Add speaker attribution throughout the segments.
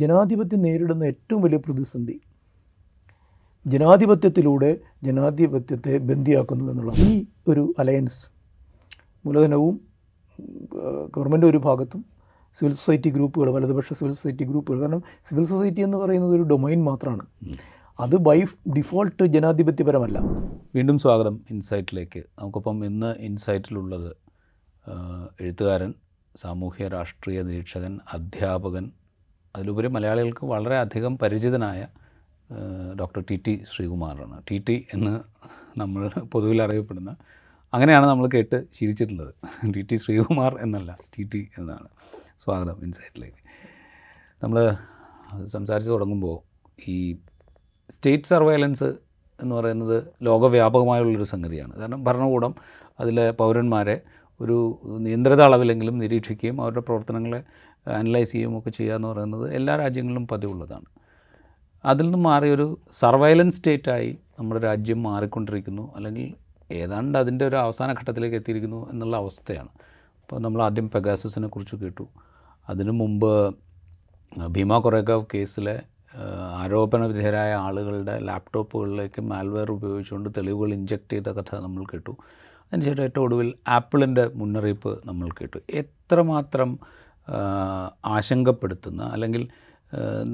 Speaker 1: ജനാധിപത്യം നേരിടുന്ന ഏറ്റവും വലിയ പ്രതിസന്ധി ജനാധിപത്യത്തിലൂടെ ജനാധിപത്യത്തെ ബന്ധിയാക്കുന്നു എന്നുള്ള ഈ ഒരു അലയൻസ് മൂലധനവും ഗവൺമെൻറ് ഒരു ഭാഗത്തും സിവിൽ സൊസൈറ്റി ഗ്രൂപ്പുകൾ വലതുപക്ഷ സിവിൽ സൊസൈറ്റി ഗ്രൂപ്പുകൾ കാരണം സിവിൽ സൊസൈറ്റി എന്ന് പറയുന്നത് ഒരു ഡൊമൈൻ മാത്രമാണ് അത് ബൈ ഡിഫോൾട്ട് ജനാധിപത്യപരമല്ല
Speaker 2: വീണ്ടും സ്വാഗതം ഇൻസൈറ്റിലേക്ക് നമുക്കിപ്പം ഇന്ന് ഇൻസൈറ്റിലുള്ളത് എഴുത്തുകാരൻ സാമൂഹ്യ രാഷ്ട്രീയ നിരീക്ഷകൻ അധ്യാപകൻ അതിലുപരി മലയാളികൾക്ക് വളരെയധികം പരിചിതനായ ഡോക്ടർ ടി ടി ശ്രീകുമാറാണ് ടി ടി എന്ന് നമ്മൾ പൊതുവിൽ അറിയപ്പെടുന്ന അങ്ങനെയാണ് നമ്മൾ കേട്ട് ശീലിച്ചിട്ടുള്ളത് ടി ടി ശ്രീകുമാർ എന്നല്ല ടി ടി എന്നാണ് സ്വാഗതം ഇൻസൈറ്റിലേക്ക് നമ്മൾ സംസാരിച്ച് തുടങ്ങുമ്പോൾ ഈ സ്റ്റേറ്റ് സർവൈലൻസ് എന്ന് പറയുന്നത് ലോകവ്യാപകമായുള്ളൊരു സംഗതിയാണ് കാരണം ഭരണകൂടം അതിലെ പൗരന്മാരെ ഒരു നിയന്ത്രിത അളവിലെങ്കിലും നിരീക്ഷിക്കുകയും അവരുടെ പ്രവർത്തനങ്ങളെ അനലൈസ് ചെയ്യുകയും ഒക്കെ ചെയ്യുക എന്ന് പറയുന്നത് എല്ലാ രാജ്യങ്ങളിലും പതിവുള്ളതാണ് അതിൽ നിന്ന് മാറിയൊരു സർവൈലൻസ് സ്റ്റേറ്റായി നമ്മുടെ രാജ്യം മാറിക്കൊണ്ടിരിക്കുന്നു അല്ലെങ്കിൽ ഏതാണ്ട് അതിൻ്റെ ഒരു അവസാന ഘട്ടത്തിലേക്ക് എത്തിയിരിക്കുന്നു എന്നുള്ള അവസ്ഥയാണ് അപ്പോൾ നമ്മൾ ആദ്യം പെഗാസസിനെ കുറിച്ച് കേട്ടു അതിനു മുമ്പ് ഭീമ കൊറേഗാവ് കേസിലെ ആരോപണ വിധേയരായ ആളുകളുടെ ലാപ്ടോപ്പുകളിലേക്ക് മാൽവെയർ ഉപയോഗിച്ചുകൊണ്ട് തെളിവുകൾ ഇഞ്ചക്ട് ചെയ്ത കഥ നമ്മൾ കേട്ടു അതിനുശേഷം ഏറ്റവും ഒടുവിൽ ആപ്പിളിൻ്റെ മുന്നറിയിപ്പ് നമ്മൾ കേട്ടു എത്രമാത്രം ആശങ്കപ്പെടുത്തുന്ന അല്ലെങ്കിൽ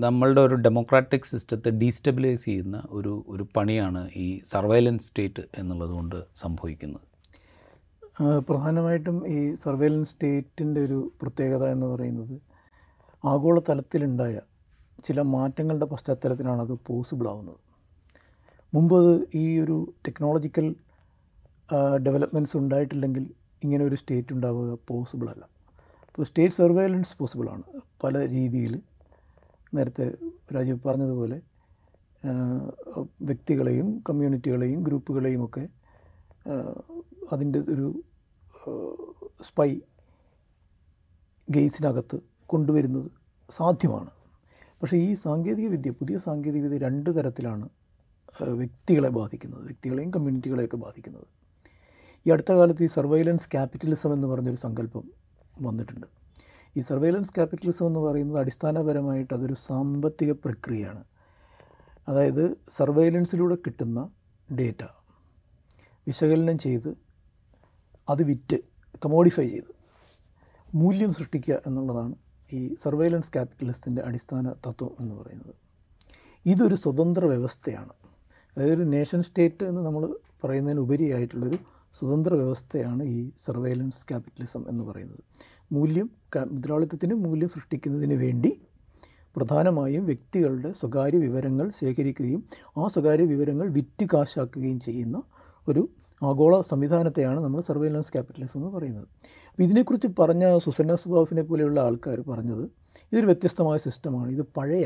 Speaker 2: നമ്മളുടെ ഒരു ഡെമോക്രാറ്റിക് സിസ്റ്റത്തെ ഡീസ്റ്റബിലൈസ് ചെയ്യുന്ന ഒരു ഒരു പണിയാണ് ഈ സർവൈലൻസ് സ്റ്റേറ്റ് എന്നുള്ളതുകൊണ്ട് സംഭവിക്കുന്നത്
Speaker 1: പ്രധാനമായിട്ടും ഈ സർവൈലൻസ് സ്റ്റേറ്റിൻ്റെ ഒരു പ്രത്യേകത എന്ന് പറയുന്നത് ആഗോള തലത്തിലുണ്ടായ ചില മാറ്റങ്ങളുടെ പശ്ചാത്തലത്തിലാണ് അത് പോസിബിൾ ആവുന്നത് മുമ്പ് അത് ഈ ഒരു ടെക്നോളജിക്കൽ ഡെവലപ്മെൻറ്റ്സ് ഉണ്ടായിട്ടില്ലെങ്കിൽ ഇങ്ങനെ ഒരു സ്റ്റേറ്റ് ഉണ്ടാവുക പോസിബിൾ അല്ല ഇപ്പോൾ സ്റ്റേറ്റ് സർവൈലൻസ് പോസിബിളാണ് പല രീതിയിൽ നേരത്തെ രാജീവ് പറഞ്ഞതുപോലെ വ്യക്തികളെയും കമ്മ്യൂണിറ്റികളെയും ഗ്രൂപ്പുകളെയും ഒക്കെ അതിൻ്റെ ഒരു സ്പൈ ഗെയ്സിനകത്ത് കൊണ്ടുവരുന്നത് സാധ്യമാണ് പക്ഷേ ഈ സാങ്കേതികവിദ്യ പുതിയ സാങ്കേതികവിദ്യ രണ്ട് തരത്തിലാണ് വ്യക്തികളെ ബാധിക്കുന്നത് വ്യക്തികളെയും കമ്മ്യൂണിറ്റികളെയൊക്കെ ബാധിക്കുന്നത് ഈ അടുത്ത കാലത്ത് ഈ സർവൈലൻസ് ക്യാപിറ്റലിസം എന്ന് പറഞ്ഞൊരു സങ്കല്പം വന്നിട്ടുണ്ട് ഈ സർവൈലൻസ് ക്യാപിറ്റലിസം എന്ന് പറയുന്നത് അടിസ്ഥാനപരമായിട്ട് അതൊരു സാമ്പത്തിക പ്രക്രിയയാണ് അതായത് സർവൈലൻസിലൂടെ കിട്ടുന്ന ഡേറ്റ വിശകലനം ചെയ്ത് അത് വിറ്റ് കമോഡിഫൈ ചെയ്ത് മൂല്യം സൃഷ്ടിക്കുക എന്നുള്ളതാണ് ഈ സർവൈലൻസ് ക്യാപിറ്റലിസത്തിൻ്റെ അടിസ്ഥാന തത്വം എന്ന് പറയുന്നത് ഇതൊരു സ്വതന്ത്ര വ്യവസ്ഥയാണ് അതായത് ഒരു നേഷൻ സ്റ്റേറ്റ് എന്ന് നമ്മൾ പറയുന്നതിന് ഉപരിയായിട്ടുള്ളൊരു സ്വതന്ത്ര വ്യവസ്ഥയാണ് ഈ സർവൈലൻസ് ക്യാപിറ്റലിസം എന്ന് പറയുന്നത് മൂല്യം മുതലാളിത്തത്തിന് മൂല്യം സൃഷ്ടിക്കുന്നതിന് വേണ്ടി പ്രധാനമായും വ്യക്തികളുടെ സ്വകാര്യ വിവരങ്ങൾ ശേഖരിക്കുകയും ആ സ്വകാര്യ വിവരങ്ങൾ വിറ്റ് കാശാക്കുകയും ചെയ്യുന്ന ഒരു ആഗോള സംവിധാനത്തെയാണ് നമ്മൾ സർവൈലൻസ് ക്യാപിറ്റലിസം എന്ന് പറയുന്നത് അപ്പോൾ ഇതിനെക്കുറിച്ച് പറഞ്ഞ സുസന്ന സുബാഫിനെ പോലെയുള്ള ആൾക്കാർ പറഞ്ഞത് ഇതൊരു വ്യത്യസ്തമായ സിസ്റ്റമാണ് ഇത് പഴയ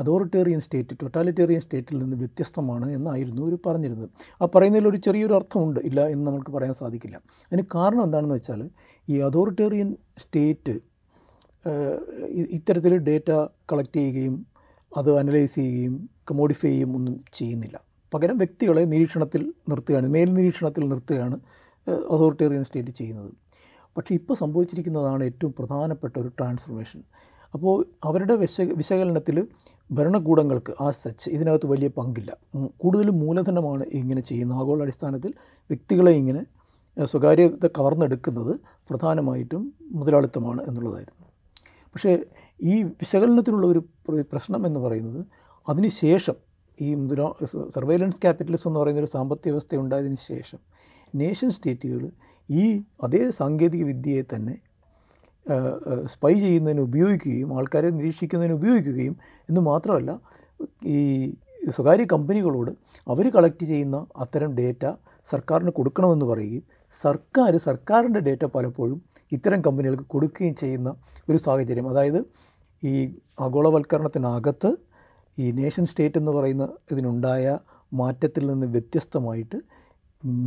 Speaker 1: അതോറിറ്റേറിയൻ സ്റ്റേറ്റ് ടൊട്ടാലിറ്റേറിയൻ സ്റ്റേറ്റിൽ നിന്ന് വ്യത്യസ്തമാണ് എന്നായിരുന്നു ഇവർ പറഞ്ഞിരുന്നത് ആ പറയുന്നതിൽ ഒരു ചെറിയൊരു അർത്ഥമുണ്ട് ഇല്ല എന്ന് നമുക്ക് പറയാൻ സാധിക്കില്ല അതിന് കാരണം എന്താണെന്ന് വെച്ചാൽ ഈ അതോറിറ്റേറിയൻ സ്റ്റേറ്റ് ഇത്തരത്തിൽ ഡേറ്റ കളക്ട് ചെയ്യുകയും അത് അനലൈസ് ചെയ്യുകയും മോഡിഫൈ ചെയ്യുകയും ഒന്നും ചെയ്യുന്നില്ല പകരം വ്യക്തികളെ നിരീക്ഷണത്തിൽ നിർത്തുകയാണ് മേൽ നിരീക്ഷണത്തിൽ നിർത്തുകയാണ് അതോറിറ്റേറിയൻ സ്റ്റേറ്റ് ചെയ്യുന്നത് പക്ഷേ ഇപ്പോൾ സംഭവിച്ചിരിക്കുന്നതാണ് ഏറ്റവും പ്രധാനപ്പെട്ട ഒരു ട്രാൻസ്ഫർമേഷൻ അപ്പോൾ അവരുടെ വിശ വിശകലനത്തിൽ ഭരണകൂടങ്ങൾക്ക് ആ സച്ച് ഇതിനകത്ത് വലിയ പങ്കില്ല കൂടുതലും മൂലധനമാണ് ഇങ്ങനെ ചെയ്യുന്നത് ആഗോളാടിസ്ഥാനത്തിൽ വ്യക്തികളെ ഇങ്ങനെ സ്വകാര്യത കവർന്നെടുക്കുന്നത് പ്രധാനമായിട്ടും മുതലാളിത്തമാണ് എന്നുള്ളതായിരുന്നു പക്ഷേ ഈ വിശകലനത്തിനുള്ള ഒരു പ്രശ്നം എന്ന് പറയുന്നത് അതിനുശേഷം ഈ മുതലാ സർവൈലൻസ് ക്യാപിറ്റലിസം എന്ന് പറയുന്ന ഒരു സാമ്പത്തിക വ്യവസ്ഥ ഉണ്ടായതിനു ശേഷം നേഷൻ സ്റ്റേറ്റുകൾ ഈ അതേ സാങ്കേതിക വിദ്യയെ തന്നെ സ്പൈ ചെയ്യുന്നതിന് ഉപയോഗിക്കുകയും ആൾക്കാരെ നിരീക്ഷിക്കുന്നതിന് ഉപയോഗിക്കുകയും എന്ന് മാത്രമല്ല ഈ സ്വകാര്യ കമ്പനികളോട് അവർ കളക്ട് ചെയ്യുന്ന അത്തരം ഡേറ്റ സർക്കാരിന് കൊടുക്കണമെന്ന് പറയുകയും സർക്കാർ സർക്കാരിൻ്റെ ഡേറ്റ പലപ്പോഴും ഇത്തരം കമ്പനികൾക്ക് കൊടുക്കുകയും ചെയ്യുന്ന ഒരു സാഹചര്യം അതായത് ഈ ആഗോളവൽക്കരണത്തിനകത്ത് ഈ നേഷൻ സ്റ്റേറ്റ് എന്ന് പറയുന്ന ഇതിനുണ്ടായ മാറ്റത്തിൽ നിന്ന് വ്യത്യസ്തമായിട്ട്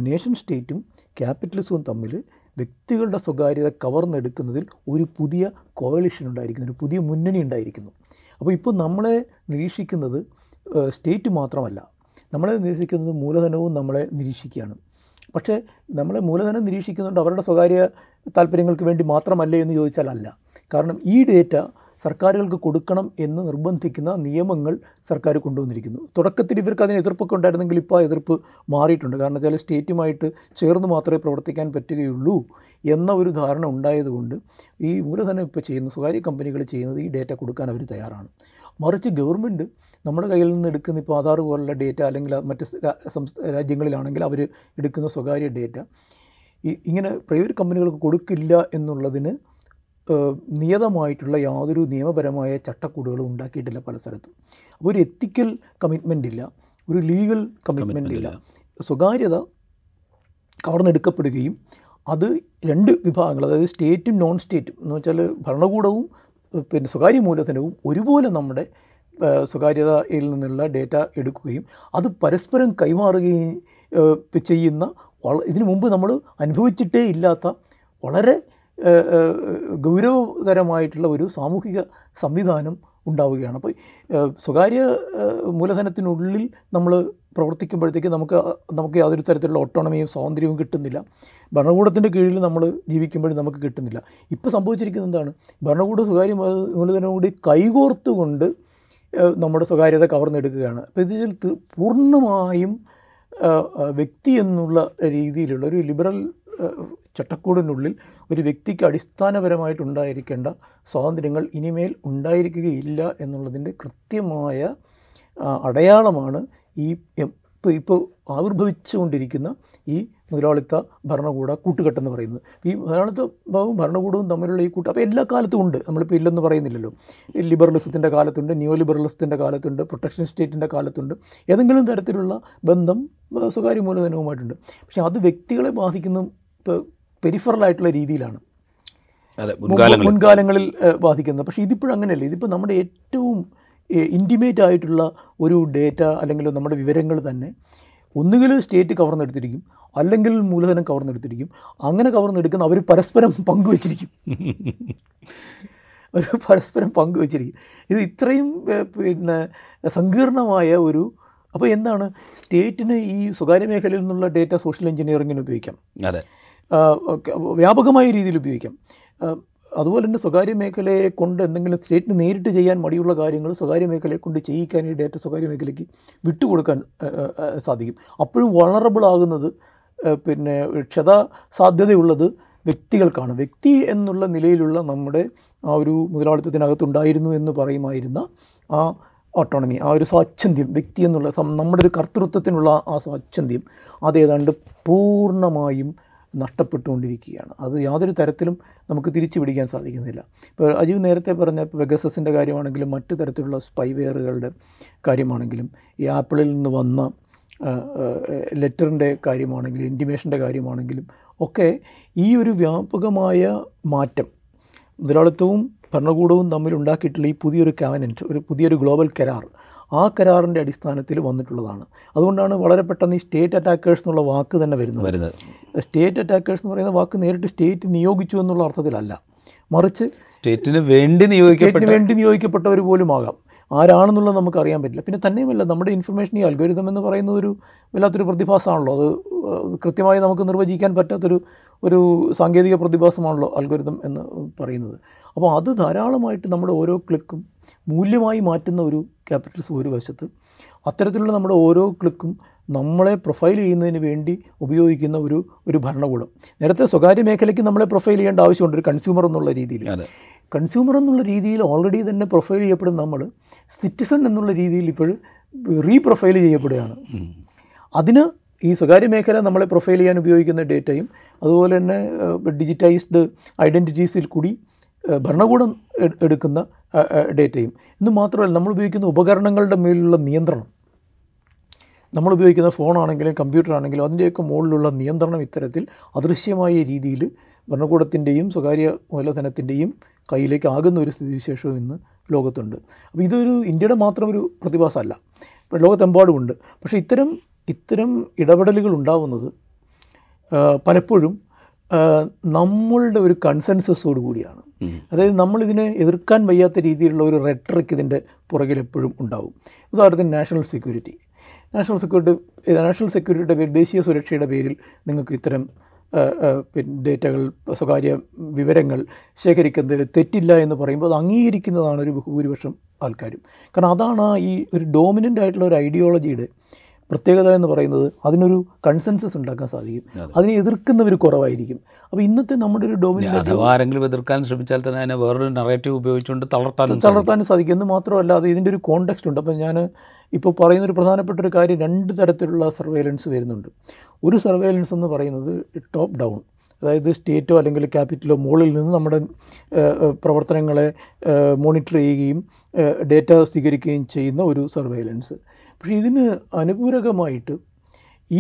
Speaker 1: നേഷൻ സ്റ്റേറ്റും ക്യാപിറ്റലിസവും തമ്മിൽ വ്യക്തികളുടെ സ്വകാര്യത കവർന്നെടുക്കുന്നതിൽ ഒരു പുതിയ കോയലിഷൻ ഉണ്ടായിരിക്കുന്നു ഒരു പുതിയ മുന്നണി ഉണ്ടായിരിക്കുന്നു അപ്പോൾ ഇപ്പോൾ നമ്മളെ നിരീക്ഷിക്കുന്നത് സ്റ്റേറ്റ് മാത്രമല്ല നമ്മളെ നിരീക്ഷിക്കുന്നത് മൂലധനവും നമ്മളെ നിരീക്ഷിക്കുകയാണ് പക്ഷേ നമ്മളെ മൂലധനം നിരീക്ഷിക്കുന്നുണ്ട് അവരുടെ സ്വകാര്യ താല്പര്യങ്ങൾക്ക് വേണ്ടി മാത്രമല്ലേ എന്ന് ചോദിച്ചാൽ അല്ല കാരണം ഈ ഡേറ്റ സർക്കാരുകൾക്ക് കൊടുക്കണം എന്ന് നിർബന്ധിക്കുന്ന നിയമങ്ങൾ സർക്കാർ കൊണ്ടുവന്നിരിക്കുന്നു തുടക്കത്തിൽ ഇവർക്ക് അതിന് എതിർപ്പൊക്കെ ഉണ്ടായിരുന്നെങ്കിൽ ഇപ്പോൾ ആ എതിർപ്പ് മാറിയിട്ടുണ്ട് കാരണം വെച്ചാൽ സ്റ്റേറ്റുമായിട്ട് ചേർന്ന് മാത്രമേ പ്രവർത്തിക്കാൻ പറ്റുകയുള്ളൂ എന്ന ഒരു ധാരണ ഉണ്ടായതുകൊണ്ട് ഈ മൂലധനം ഇപ്പോൾ ചെയ്യുന്ന സ്വകാര്യ കമ്പനികൾ ചെയ്യുന്നത് ഈ ഡേറ്റ കൊടുക്കാൻ അവർ തയ്യാറാണ് മറിച്ച് ഗവൺമെൻറ് നമ്മുടെ കയ്യിൽ നിന്ന് എടുക്കുന്ന ഇപ്പോൾ ആധാർ പോലുള്ള ഡേറ്റ അല്ലെങ്കിൽ മറ്റ് രാജ്യങ്ങളിലാണെങ്കിൽ അവർ എടുക്കുന്ന സ്വകാര്യ ഡേറ്റ ഇങ്ങനെ പ്രൈവറ്റ് കമ്പനികൾക്ക് കൊടുക്കില്ല എന്നുള്ളതിന് നിയതമായിട്ടുള്ള യാതൊരു നിയമപരമായ ചട്ടക്കൂടുകളും ഉണ്ടാക്കിയിട്ടില്ല പല സ്ഥലത്തും അപ്പോൾ ഒരു എത്തിക്കൽ കമ്മിറ്റ്മെൻ്റ് ഇല്ല ഒരു ലീഗൽ കമ്മിറ്റ്മെൻ്റ് ഇല്ല സ്വകാര്യത കവർന്നെടുക്കപ്പെടുകയും അത് രണ്ട് വിഭാഗങ്ങൾ അതായത് സ്റ്റേറ്റും നോൺ സ്റ്റേറ്റും എന്ന് വെച്ചാൽ ഭരണകൂടവും പിന്നെ സ്വകാര്യ മൂലധനവും ഒരുപോലെ നമ്മുടെ സ്വകാര്യതയിൽ നിന്നുള്ള ഡേറ്റ എടുക്കുകയും അത് പരസ്പരം കൈമാറുകയും ചെയ്യുന്ന ഇതിനു മുമ്പ് നമ്മൾ അനുഭവിച്ചിട്ടേ ഇല്ലാത്ത വളരെ ഗൗരവതരമായിട്ടുള്ള ഒരു സാമൂഹിക സംവിധാനം ഉണ്ടാവുകയാണ് അപ്പോൾ സ്വകാര്യ മൂലധനത്തിനുള്ളിൽ നമ്മൾ പ്രവർത്തിക്കുമ്പോഴത്തേക്ക് നമുക്ക് നമുക്ക് യാതൊരു തരത്തിലുള്ള ഓട്ടോണമിയും സ്വാതന്ത്ര്യവും കിട്ടുന്നില്ല ഭരണകൂടത്തിൻ്റെ കീഴിൽ നമ്മൾ ജീവിക്കുമ്പോഴും നമുക്ക് കിട്ടുന്നില്ല ഇപ്പോൾ സംഭവിച്ചിരിക്കുന്നത് എന്താണ് ഭരണകൂട സ്വകാര്യ മൂലധനം കൂടി കൈകോർത്തുകൊണ്ട് നമ്മുടെ സ്വകാര്യത കവർന്നെടുക്കുകയാണ് അപ്പോൾ ഇതിൽ പൂർണ്ണമായും വ്യക്തി എന്നുള്ള രീതിയിലുള്ള ഒരു ലിബറൽ ചട്ടക്കൂടിനുള്ളിൽ ഒരു വ്യക്തിക്ക് അടിസ്ഥാനപരമായിട്ടുണ്ടായിരിക്കേണ്ട സ്വാതന്ത്ര്യങ്ങൾ ഇനിമേൽ ഉണ്ടായിരിക്കുകയില്ല എന്നുള്ളതിൻ്റെ കൃത്യമായ അടയാളമാണ് ഈ ഇപ്പോൾ ഇപ്പോൾ ആവിർഭവിച്ചുകൊണ്ടിരിക്കുന്ന ഈ മുതലാളിത്ത ഭരണകൂട കൂട്ടുകെട്ടെന്ന് പറയുന്നത് ഈ മുതലാളിത്തവും ഭരണകൂടവും തമ്മിലുള്ള ഈ കൂട്ട് അപ്പോൾ എല്ലാ കാലത്തും ഉണ്ട് നമ്മളിപ്പോൾ ഇല്ലെന്ന് പറയുന്നില്ലല്ലോ ലിബറലിസത്തിൻ്റെ കാലത്തുണ്ട് ന്യൂ ലിബറലിസത്തിൻ്റെ കാലത്തുണ്ട് പ്രൊട്ടക്ഷൻ സ്റ്റേറ്റിൻ്റെ കാലത്തുണ്ട് ഏതെങ്കിലും തരത്തിലുള്ള ബന്ധം സ്വകാര്യ മൂലധനവുമായിട്ടുണ്ട് പക്ഷേ അത് വ്യക്തികളെ ബാധിക്കുന്ന പെരിഫറലായിട്ടുള്ള രീതിയിലാണ് മുൻകാലങ്ങളിൽ ബാധിക്കുന്നത് പക്ഷേ ഇതിപ്പോഴും അങ്ങനെയല്ല ഇതിപ്പോൾ നമ്മുടെ ഏറ്റവും ഇൻറ്റിമേറ്റ് ആയിട്ടുള്ള ഒരു ഡേറ്റ അല്ലെങ്കിൽ നമ്മുടെ വിവരങ്ങൾ തന്നെ ഒന്നുകിൽ സ്റ്റേറ്റ് കവർന്നെടുത്തിരിക്കും അല്ലെങ്കിൽ മൂലധനം കവർന്നെടുത്തിരിക്കും അങ്ങനെ കവർന്നെടുക്കുന്ന അവർ പരസ്പരം പങ്കുവച്ചിരിക്കും അവർ പരസ്പരം പങ്കുവച്ചിരിക്കും ഇത് ഇത്രയും പിന്നെ സങ്കീർണമായ ഒരു അപ്പോൾ എന്താണ് സ്റ്റേറ്റിന് ഈ സ്വകാര്യ മേഖലയിൽ നിന്നുള്ള ഡേറ്റ സോഷ്യൽ എഞ്ചിനീയറിങ്ങിന് ഉപയോഗിക്കാം അതെ വ്യാപകമായ രീതിയിൽ ഉപയോഗിക്കാം അതുപോലെ തന്നെ സ്വകാര്യ മേഖലയെ കൊണ്ട് എന്തെങ്കിലും സ്റ്റേറ്റിന് നേരിട്ട് ചെയ്യാൻ മടിയുള്ള കാര്യങ്ങൾ സ്വകാര്യ മേഖലയെ കൊണ്ട് ചെയ്യിക്കാൻ ഈ ഡേറ്റ സ്വകാര്യ മേഖലയ്ക്ക് വിട്ടുകൊടുക്കാൻ സാധിക്കും അപ്പോഴും വളറബിൾ ആകുന്നത് പിന്നെ ക്ഷത സാധ്യതയുള്ളത് വ്യക്തികൾക്കാണ് വ്യക്തി എന്നുള്ള നിലയിലുള്ള നമ്മുടെ ആ ഒരു മുതലാളിത്തത്തിനകത്തുണ്ടായിരുന്നു എന്ന് പറയുമായിരുന്ന ആ ഓട്ടോണമി ആ ഒരു സ്വാച്ഛന്ത്യം വ്യക്തി എന്നുള്ള നമ്മുടെ ഒരു കർത്തൃത്വത്തിനുള്ള ആ സ്വാച്ഛന്ത്യം അതേതാണ്ട് പൂർണ്ണമായും നഷ്ടപ്പെട്ടുകൊണ്ടിരിക്കുകയാണ് അത് യാതൊരു തരത്തിലും നമുക്ക് തിരിച്ചു പിടിക്കാൻ സാധിക്കുന്നില്ല ഇപ്പോൾ അജീവ് നേരത്തെ പറഞ്ഞ വെഗസസിൻ്റെ കാര്യമാണെങ്കിലും മറ്റു തരത്തിലുള്ള സ്പൈവെയറുകളുടെ കാര്യമാണെങ്കിലും ഈ ആപ്പിളിൽ നിന്ന് വന്ന ലെറ്ററിൻ്റെ കാര്യമാണെങ്കിലും ഇൻറ്റിമേഷൻ്റെ കാര്യമാണെങ്കിലും ഒക്കെ ഈ ഒരു വ്യാപകമായ മാറ്റം മുതലാളിത്തവും ഭരണകൂടവും തമ്മിൽ ഉണ്ടാക്കിയിട്ടുള്ള ഈ പുതിയൊരു കാവനൻറ്റ് ഒരു പുതിയൊരു ഗ്ലോബൽ കരാർ ആ കരാറിൻ്റെ അടിസ്ഥാനത്തിൽ വന്നിട്ടുള്ളതാണ് അതുകൊണ്ടാണ് വളരെ പെട്ടെന്ന് ഈ സ്റ്റേറ്റ് അറ്റാക്കേഴ്സ് എന്നുള്ള വാക്ക് തന്നെ വരുന്നത് വരുന്നത് സ്റ്റേറ്റ് അറ്റാക്കേഴ്സ് എന്ന് പറയുന്ന വാക്ക് നേരിട്ട് സ്റ്റേറ്റ് നിയോഗിച്ചു എന്നുള്ള അർത്ഥത്തിലല്ല മറിച്ച്
Speaker 2: സ്റ്റേറ്റിന് വേണ്ടി
Speaker 1: സ്റ്റേറ്റിന് വേണ്ടി നിയോഗിക്കപ്പെട്ടവർ പോലും ആകാം ആരാണെന്നുള്ളത് നമുക്ക് അറിയാൻ പറ്റില്ല പിന്നെ തന്നെയുമല്ല നമ്മുടെ ഇൻഫർമേഷൻ ഈ അൽഗോരിതം എന്ന് പറയുന്ന ഒരു വല്ലാത്തൊരു പ്രതിഭാസമാണല്ലോ അത് കൃത്യമായി നമുക്ക് നിർവചിക്കാൻ പറ്റാത്തൊരു ഒരു സാങ്കേതിക പ്രതിഭാസമാണല്ലോ അൽഗോരിതം എന്ന് പറയുന്നത് അപ്പോൾ അത് ധാരാളമായിട്ട് നമ്മുടെ ഓരോ ക്ലിക്കും മൂല്യമായി മാറ്റുന്ന ഒരു ക്യാപിറ്റൽസ് ഒരു വശത്ത് അത്തരത്തിലുള്ള നമ്മുടെ ഓരോ ക്ലിക്കും നമ്മളെ പ്രൊഫൈൽ ചെയ്യുന്നതിന് വേണ്ടി ഉപയോഗിക്കുന്ന ഒരു ഒരു ഭരണകൂടം നേരത്തെ സ്വകാര്യ മേഖലയ്ക്ക് നമ്മളെ പ്രൊഫൈൽ ചെയ്യേണ്ട ആവശ്യമുണ്ട് ഒരു കൺസ്യൂമർ എന്നുള്ള രീതിയിൽ കൺസ്യൂമർ എന്നുള്ള രീതിയിൽ ഓൾറെഡി തന്നെ പ്രൊഫൈൽ ചെയ്യപ്പെടുന്ന നമ്മൾ സിറ്റിസൺ എന്നുള്ള രീതിയിൽ ഇപ്പോൾ റീപ്രൊഫൈൽ ചെയ്യപ്പെടുകയാണ് അതിന് ഈ സ്വകാര്യ മേഖല നമ്മളെ പ്രൊഫൈൽ ചെയ്യാൻ ഉപയോഗിക്കുന്ന ഡേറ്റയും അതുപോലെ തന്നെ ഡിജിറ്റൈസ്ഡ് ഐഡൻറ്റിറ്റീസിൽ കൂടി ഭരണകൂടം എടുക്കുന്ന ഡേറ്റയും ഇന്ന് മാത്രമല്ല നമ്മൾ ഉപയോഗിക്കുന്ന ഉപകരണങ്ങളുടെ മേലുള്ള നിയന്ത്രണം നമ്മൾ ഉപയോഗിക്കുന്ന ഫോണാണെങ്കിലും കമ്പ്യൂട്ടർ ആണെങ്കിലും അതിൻ്റെയൊക്കെ മുകളിലുള്ള നിയന്ത്രണം ഇത്തരത്തിൽ അദൃശ്യമായ രീതിയിൽ ഭരണകൂടത്തിൻ്റെയും സ്വകാര്യ മൂലധനത്തിൻ്റെയും കയ്യിലേക്ക് ആകുന്ന ഒരു സ്ഥിതിവിശേഷവും ഇന്ന് ലോകത്തുണ്ട് അപ്പോൾ ഇതൊരു ഇന്ത്യയുടെ മാത്രം ഒരു പ്രതിഭാസമല്ല ലോകത്തെമ്പാടുമുണ്ട് പക്ഷേ ഇത്തരം ഇത്തരം ഇടപെടലുകൾ ഉണ്ടാവുന്നത് പലപ്പോഴും നമ്മളുടെ ഒരു കൺസെൻസസോട് കൂടിയാണ് അതായത് നമ്മളിതിനെ എതിർക്കാൻ വയ്യാത്ത രീതിയിലുള്ള ഒരു റെട്ടറിക്ക് ഇതിൻ്റെ പുറകിലെപ്പോഴും ഉണ്ടാവും ഉദാഹരണത്തിന് national security national security national സെക്യൂരിറ്റിയുടെ പേരിൽ ദേശീയ സുരക്ഷയുടെ പേരിൽ നിങ്ങൾക്ക് ഇത്തരം പിന്നെ ഡേറ്റകൾ സ്വകാര്യ വിവരങ്ങൾ ശേഖരിക്കുന്നതിൽ തെറ്റില്ല എന്ന് പറയുമ്പോൾ അത് അംഗീകരിക്കുന്നതാണ് ഒരു ബഹുഭൂരിപക്ഷം ആൾക്കാരും കാരണം അതാണ് ഈ ഒരു ഡോമിനൻ്റ് ആയിട്ടുള്ള ഒരു ഐഡിയോളജിയുടെ പ്രത്യേകത എന്ന് പറയുന്നത് അതിനൊരു കൺസെൻസസ് ഉണ്ടാക്കാൻ സാധിക്കും അതിനെ എതിർക്കുന്നവർ കുറവായിരിക്കും അപ്പോൾ ഇന്നത്തെ നമ്മുടെ ഒരു ഡോമിനൻ്റ്
Speaker 2: ആരെങ്കിലും എതിർക്കാൻ ശ്രമിച്ചാൽ തന്നെ അതിനെ വേറൊരു നറേറ്റീവ് ഉപയോഗിച്ചുകൊണ്ട്
Speaker 1: തളർത്താൻ തളർത്താനും സാധിക്കും എന്ന് മാത്രമല്ല അത് ഇതിൻ്റെ ഒരു കോണ്ടെക്സ്റ്റ് ഉണ്ട് അപ്പോൾ ഞാൻ ഇപ്പോൾ പറയുന്നൊരു പ്രധാനപ്പെട്ട ഒരു കാര്യം രണ്ട് തരത്തിലുള്ള സർവൈലൻസ് വരുന്നുണ്ട് ഒരു സർവൈലൻസ് എന്ന് പറയുന്നത് ടോപ്പ് ഡൗൺ അതായത് സ്റ്റേറ്റോ അല്ലെങ്കിൽ ക്യാപിറ്റലോ മുകളിൽ നിന്ന് നമ്മുടെ പ്രവർത്തനങ്ങളെ മോണിറ്റർ ചെയ്യുകയും ഡേറ്റ സ്വീകരിക്കുകയും ചെയ്യുന്ന ഒരു സർവൈലൻസ് പക്ഷേ ഇതിന് അനുപൂരകമായിട്ട്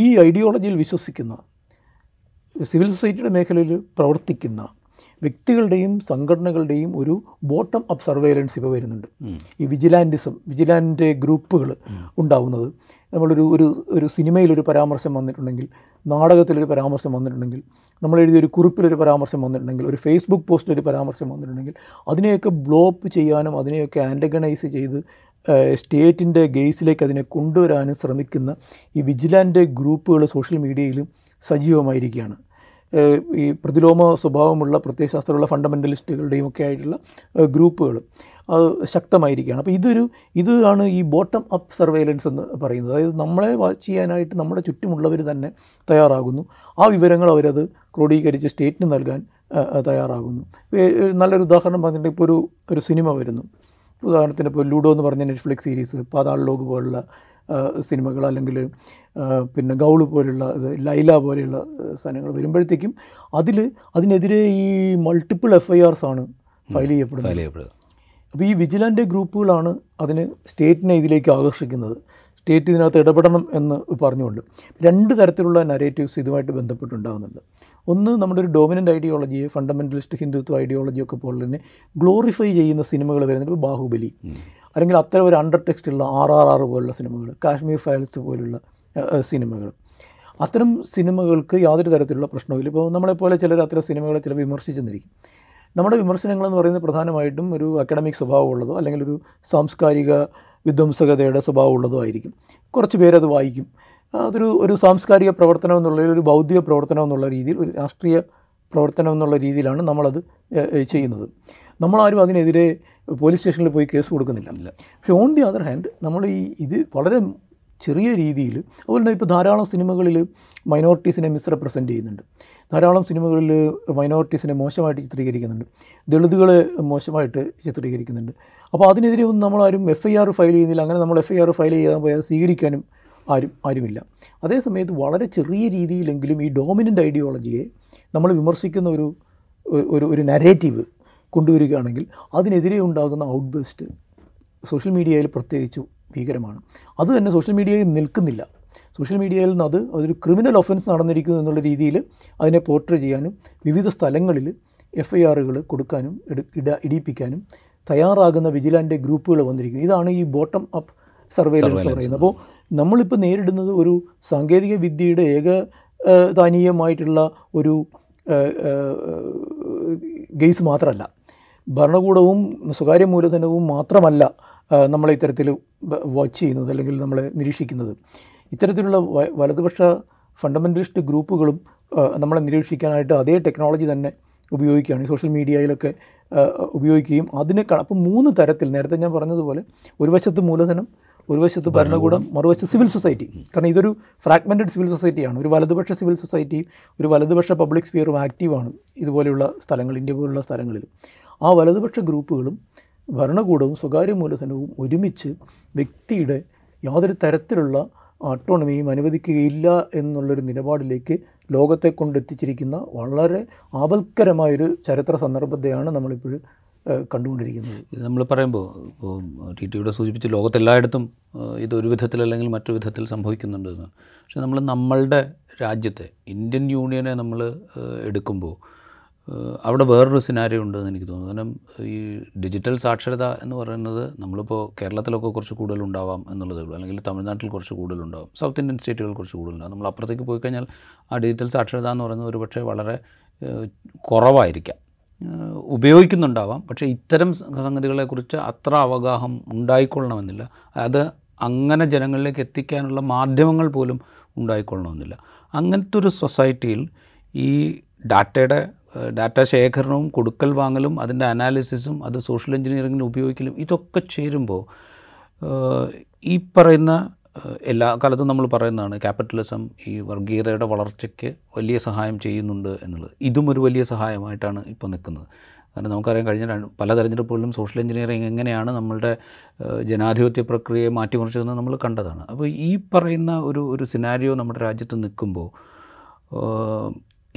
Speaker 1: ഈ ഐഡിയോളജിയിൽ വിശ്വസിക്കുന്ന സിവിൽ സൊസൈറ്റിയുടെ മേഖലയിൽ പ്രവർത്തിക്കുന്ന വ്യക്തികളുടെയും സംഘടനകളുടെയും ഒരു ബോട്ടം അപ്പ് സർവൈലൻസ് ഇപ്പോൾ വരുന്നുണ്ട് ഈ വിജിലാൻറ്റിസം വിജിലാൻ്റെ ഗ്രൂപ്പുകൾ ഉണ്ടാവുന്നത് നമ്മളൊരു ഒരു ഒരു സിനിമയിലൊരു പരാമർശം വന്നിട്ടുണ്ടെങ്കിൽ നാടകത്തിലൊരു പരാമർശം വന്നിട്ടുണ്ടെങ്കിൽ നമ്മൾ എഴുതിയ ഒരു കുറിപ്പിലൊരു പരാമർശം വന്നിട്ടുണ്ടെങ്കിൽ ഒരു ഫേസ്ബുക്ക് പോസ്റ്റിലൊരു പരാമർശം വന്നിട്ടുണ്ടെങ്കിൽ അതിനെയൊക്കെ ബ്ലോപ്പ് ചെയ്യാനും അതിനെയൊക്കെ ആൻറ്റഗണൈസ് ചെയ്ത് സ്റ്റേറ്റിൻ്റെ ഗെയ്സിലേക്ക് അതിനെ കൊണ്ടുവരാനും ശ്രമിക്കുന്ന ഈ വിജിലാൻ്റെ ഗ്രൂപ്പുകൾ സോഷ്യൽ മീഡിയയിലും സജീവമായിരിക്കുകയാണ് ഈ പ്രതിലോമ സ്വഭാവമുള്ള പ്രത്യയശാസ്ത്രമുള്ള ഫണ്ടമെൻ്റലിസ്റ്റുകളുടെയും ഒക്കെ ആയിട്ടുള്ള ഗ്രൂപ്പുകൾ അത് ശക്തമായിരിക്കുകയാണ് അപ്പോൾ ഇതൊരു ഇതാണ് ഈ ബോട്ടം അപ്പ് സർവൈലൻസ് എന്ന് പറയുന്നത് അതായത് നമ്മളെ വാച്ച് ചെയ്യാനായിട്ട് നമ്മുടെ ചുറ്റുമുള്ളവർ തന്നെ തയ്യാറാകുന്നു ആ വിവരങ്ങൾ അവരത് ക്രോഡീകരിച്ച് സ്റ്റേറ്റിന് നൽകാൻ തയ്യാറാകുന്നു നല്ലൊരു ഉദാഹരണം പറഞ്ഞിട്ടുണ്ടെങ്കിൽ ഇപ്പോൾ ഒരു ഒരു സിനിമ വരുന്നു ഉദാഹരണത്തിന് ഇപ്പോൾ ലൂഡോ എന്ന് പറഞ്ഞ നെറ്റ്ഫ്ലിക്സ് സീരീസ് പാതാൾ ലോക് പോലുള്ള സിനിമകൾ അല്ലെങ്കിൽ പിന്നെ ഗൗള് പോലുള്ള ലൈല പോലെയുള്ള സാധനങ്ങൾ വരുമ്പോഴത്തേക്കും അതിൽ അതിനെതിരെ ഈ മൾട്ടിപ്പിൾ എഫ് ഐ ആർസ് ആണ് ഫയൽ ചെയ്യപ്പെടുന്നത് അപ്പോൾ ഈ വിജിലൻ്റ് ഗ്രൂപ്പുകളാണ് അതിന് സ്റ്റേറ്റിനെ ഇതിലേക്ക് ആകർഷിക്കുന്നത് സ്റ്റേറ്റ് ഇതിനകത്ത് ഇടപെടണം എന്ന് പറഞ്ഞുകൊണ്ട് രണ്ട് തരത്തിലുള്ള നരേറ്റീവ്സ് ഇതുമായിട്ട് ബന്ധപ്പെട്ടുണ്ടാകുന്നുണ്ട് ഒന്ന് നമ്മുടെ ഒരു ഡോമിനൻ്റ് ഐഡിയോളജി ഫണ്ടമെൻ്റലിസ്റ്റ് ഹിന്ദുത്വ ഒക്കെ പോലെ തന്നെ ഗ്ലോറിഫൈ ചെയ്യുന്ന സിനിമകൾ വരുന്നുണ്ട് ബാഹുബലി അല്ലെങ്കിൽ അത്തരം ഒരു അണ്ടർ ടെക്സ്റ്റുള്ള ആർ ആർ ആർ പോലുള്ള സിനിമകൾ കാശ്മീർ ഫയൽസ് പോലുള്ള സിനിമകൾ അത്തരം സിനിമകൾക്ക് യാതൊരു തരത്തിലുള്ള പ്രശ്നവുമില്ല ഇപ്പോൾ നമ്മളെപ്പോലെ ചിലർ അത്തരം സിനിമകളെ ചില വിമർശിച്ചെന്നിരിക്കും നമ്മുടെ വിമർശനങ്ങളെന്ന് പറയുന്നത് പ്രധാനമായിട്ടും ഒരു അക്കാഡമിക് സ്വഭാവമുള്ളതോ അല്ലെങ്കിൽ ഒരു സാംസ്കാരിക വിധ്വംസകതയുടെ സ്വഭാവം ഉള്ളതുമായിരിക്കും കുറച്ച് പേരത് വായിക്കും അതൊരു ഒരു സാംസ്കാരിക പ്രവർത്തനം എന്നുള്ള ഒരു ബൗദ്ധിക പ്രവർത്തനം എന്നുള്ള രീതിയിൽ ഒരു രാഷ്ട്രീയ പ്രവർത്തനം എന്നുള്ള രീതിയിലാണ് നമ്മളത് ചെയ്യുന്നത് നമ്മളാരും അതിനെതിരെ പോലീസ് സ്റ്റേഷനിൽ പോയി കേസ് കൊടുക്കുന്നില്ല പക്ഷേ ഓൺ ദി അതർ ഹാൻഡ് നമ്മൾ ഈ ഇത് വളരെ ചെറിയ രീതിയിൽ അതുപോലെ തന്നെ ഇപ്പോൾ ധാരാളം സിനിമകളിൽ മൈനോറിറ്റീസിനെ മിസ്റെപ്രസെൻ്റ് ചെയ്യുന്നുണ്ട് ധാരാളം സിനിമകളിൽ മൈനോറിറ്റീസിനെ മോശമായിട്ട് ചിത്രീകരിക്കുന്നുണ്ട് ദളിതുകളെ മോശമായിട്ട് ചിത്രീകരിക്കുന്നുണ്ട് അപ്പോൾ അതിനെതിരെ ഒന്നും നമ്മളാരും എഫ് ഐ ആർ ഫയൽ ചെയ്യുന്നില്ല അങ്ങനെ നമ്മൾ എഫ് ഐ ആർ ഫയൽ ചെയ്യാൻ പോയാൽ സ്വീകരിക്കാനും ആരും ആരുമില്ല അതേസമയത്ത് വളരെ ചെറിയ രീതിയിലെങ്കിലും ഈ ഡോമിനൻ്റ് ഐഡിയോളജിയെ നമ്മൾ വിമർശിക്കുന്ന ഒരു ഒരു ഒരു നരേറ്റീവ് കൊണ്ടുവരികയാണെങ്കിൽ അതിനെതിരെ ഉണ്ടാകുന്ന ഔട്ട്ബേസ്റ്റ് സോഷ്യൽ മീഡിയയിൽ പ്രത്യേകിച്ചു ഭീകരമാണ് അത് തന്നെ സോഷ്യൽ മീഡിയയിൽ നിൽക്കുന്നില്ല സോഷ്യൽ മീഡിയയിൽ നിന്ന് അത് അതൊരു ക്രിമിനൽ ഒഫൻസ് നടന്നിരിക്കുന്നു എന്നുള്ള രീതിയിൽ അതിനെ പോർട്രേ ചെയ്യാനും വിവിധ സ്ഥലങ്ങളിൽ എഫ് ഐ ആറുകൾ കൊടുക്കാനും ഇട ഇടിയിപ്പിക്കാനും തയ്യാറാകുന്ന വിജിലാൻ്റെ ഗ്രൂപ്പുകൾ വന്നിരിക്കുന്നു ഇതാണ് ഈ ബോട്ടം അപ്പ് സർവേലൻസ് പറയുന്നത് അപ്പോൾ നമ്മളിപ്പോൾ നേരിടുന്നത് ഒരു സാങ്കേതിക വിദ്യയുടെ ഏക ദാനീയമായിട്ടുള്ള ഒരു ഗെയ്സ് മാത്രമല്ല ഭരണകൂടവും സ്വകാര്യ മൂലധനവും മാത്രമല്ല നമ്മൾ ഇത്തരത്തിൽ വാച്ച് ചെയ്യുന്നത് അല്ലെങ്കിൽ നമ്മൾ നിരീക്ഷിക്കുന്നത് ഇത്തരത്തിലുള്ള വലതുപക്ഷ ഫണ്ടമെൻ്റലിസ്റ്റ് ഗ്രൂപ്പുകളും നമ്മളെ നിരീക്ഷിക്കാനായിട്ട് അതേ ടെക്നോളജി തന്നെ ഉപയോഗിക്കുകയാണ് സോഷ്യൽ മീഡിയയിലൊക്കെ ഉപയോഗിക്കുകയും അതിന് അപ്പം മൂന്ന് തരത്തിൽ നേരത്തെ ഞാൻ പറഞ്ഞതുപോലെ ഒരു വശത്ത് മൂലധനം ഒരു വശത്ത് ഭരണകൂടം മറുവശത്ത് സിവിൽ സൊസൈറ്റി കാരണം ഇതൊരു ഫ്രാഗ്മെൻറ്റഡ് സിവിൽ സൊസൈറ്റിയാണ് ഒരു വലതുപക്ഷ സിവിൽ സൊസൈറ്റിയും ഒരു വലതുപക്ഷ പബ്ലിക് സ്ഫിയറും ആക്റ്റീവാണ് ഇതുപോലെയുള്ള സ്ഥലങ്ങൾ ഇന്ത്യ പോലുള്ള സ്ഥലങ്ങളിൽ ആ വലതുപക്ഷ ഗ്രൂപ്പുകളും ഭരണകൂടവും സ്വകാര്യ മൂലധനവും ഒരുമിച്ച് വ്യക്തിയുടെ യാതൊരു തരത്തിലുള്ള ഓട്ടോണമിയും അനുവദിക്കുകയില്ല എന്നുള്ളൊരു നിലപാടിലേക്ക് ലോകത്തെ കൊണ്ടെത്തിച്ചിരിക്കുന്ന വളരെ ആപൽക്കരമായൊരു ചരിത്ര സന്ദർഭത്തെയാണ് നമ്മളിപ്പോൾ കണ്ടുകൊണ്ടിരിക്കുന്നത്
Speaker 2: നമ്മൾ പറയുമ്പോൾ ഇപ്പോൾ ടി ടിയുടെ സൂചിപ്പിച്ച് ലോകത്തെല്ലായിടത്തും ഇതൊരു വിധത്തിൽ അല്ലെങ്കിൽ മറ്റൊരു വിധത്തിൽ സംഭവിക്കുന്നുണ്ട് പക്ഷേ നമ്മൾ നമ്മളുടെ രാജ്യത്തെ ഇന്ത്യൻ യൂണിയനെ നമ്മൾ എടുക്കുമ്പോൾ അവിടെ വേറൊരു സിനാരി ഉണ്ടെന്ന് എനിക്ക് തോന്നുന്നു കാരണം ഈ ഡിജിറ്റൽ സാക്ഷരത എന്ന് പറയുന്നത് നമ്മളിപ്പോൾ കേരളത്തിലൊക്കെ കുറച്ച് കൂടുതൽ എന്നുള്ളതേ ഉള്ളൂ അല്ലെങ്കിൽ തമിഴ്നാട്ടിൽ കുറച്ച് കൂടുതലുണ്ടാവും സൗത്ത് ഇന്ത്യൻ സ്റ്റേറ്റുകൾ കുറച്ച് കൂടുതലുണ്ടാവും നമ്മൾ അപ്പുറത്തേക്ക് പോയി കഴിഞ്ഞാൽ ആ ഡിജിറ്റൽ സാക്ഷരത എന്ന് പറയുന്നത് പക്ഷേ വളരെ കുറവായിരിക്കാം ഉപയോഗിക്കുന്നുണ്ടാവാം പക്ഷേ ഇത്തരം സംഗതികളെക്കുറിച്ച് അത്ര അവഗാഹം ഉണ്ടായിക്കൊള്ളണമെന്നില്ല അത് അങ്ങനെ ജനങ്ങളിലേക്ക് എത്തിക്കാനുള്ള മാധ്യമങ്ങൾ പോലും ഉണ്ടായിക്കൊള്ളണമെന്നില്ല അങ്ങനത്തെ ഒരു സൊസൈറ്റിയിൽ ഈ ഡാറ്റയുടെ ഡാറ്റ ശേഖരണവും കൊടുക്കൽ വാങ്ങലും അതിൻ്റെ അനാലിസിസും അത് സോഷ്യൽ എഞ്ചിനീയറിങ്ങിന് ഉപയോഗിക്കലും ഇതൊക്കെ ചേരുമ്പോൾ ഈ പറയുന്ന എല്ലാ കാലത്തും നമ്മൾ പറയുന്നതാണ് ക്യാപിറ്റലിസം ഈ വർഗീയതയുടെ വളർച്ചയ്ക്ക് വലിയ സഹായം ചെയ്യുന്നുണ്ട് എന്നുള്ളത് ഇതും ഒരു വലിയ സഹായമായിട്ടാണ് ഇപ്പോൾ നിൽക്കുന്നത് കാരണം നമുക്കറിയാം കഴിഞ്ഞ പല തെരഞ്ഞെടുപ്പുകളിലും സോഷ്യൽ എഞ്ചിനീയറിംഗ് എങ്ങനെയാണ് നമ്മളുടെ ജനാധിപത്യ പ്രക്രിയയെ മാറ്റിമറിച്ചതെന്ന് നമ്മൾ കണ്ടതാണ് അപ്പോൾ ഈ പറയുന്ന ഒരു ഒരു സിനാരിയോ നമ്മുടെ രാജ്യത്ത് നിൽക്കുമ്പോൾ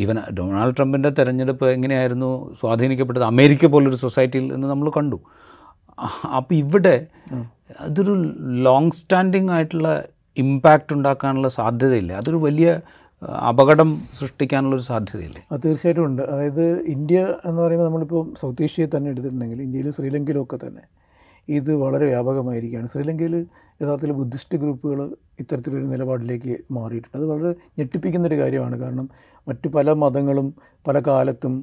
Speaker 2: ഈവൻ ഡൊണാൾഡ് ട്രംപിൻ്റെ തെരഞ്ഞെടുപ്പ് എങ്ങനെയായിരുന്നു സ്വാധീനിക്കപ്പെട്ടത് അമേരിക്ക പോലൊരു സൊസൈറ്റിയിൽ എന്ന് നമ്മൾ കണ്ടു അപ്പോൾ ഇവിടെ അതൊരു ലോങ് സ്റ്റാൻഡിങ് ആയിട്ടുള്ള ഇമ്പാക്റ്റ് ഉണ്ടാക്കാനുള്ള സാധ്യതയില്ല അതൊരു വലിയ അപകടം സൃഷ്ടിക്കാനുള്ളൊരു സാധ്യതയില്ല
Speaker 1: അത് തീർച്ചയായിട്ടും ഉണ്ട് അതായത് ഇന്ത്യ എന്ന് പറയുമ്പോൾ നമ്മളിപ്പോൾ സൗത്ത് ഏഷ്യയിൽ തന്നെ എടുത്തിട്ടുണ്ടെങ്കിൽ ഇന്ത്യയിലും ശ്രീലങ്കയിലും ഒക്കെ തന്നെ ഇത് വളരെ വ്യാപകമായിരിക്കുകയാണ് ശ്രീലങ്കയിൽ യഥാർത്ഥത്തിൽ ബുദ്ധിസ്റ്റ് ഗ്രൂപ്പുകൾ ഇത്തരത്തിലൊരു നിലപാടിലേക്ക് മാറിയിട്ടുണ്ട് അത് വളരെ ഞെട്ടിപ്പിക്കുന്നൊരു കാര്യമാണ് കാരണം മറ്റു പല മതങ്ങളും പല കാലത്തും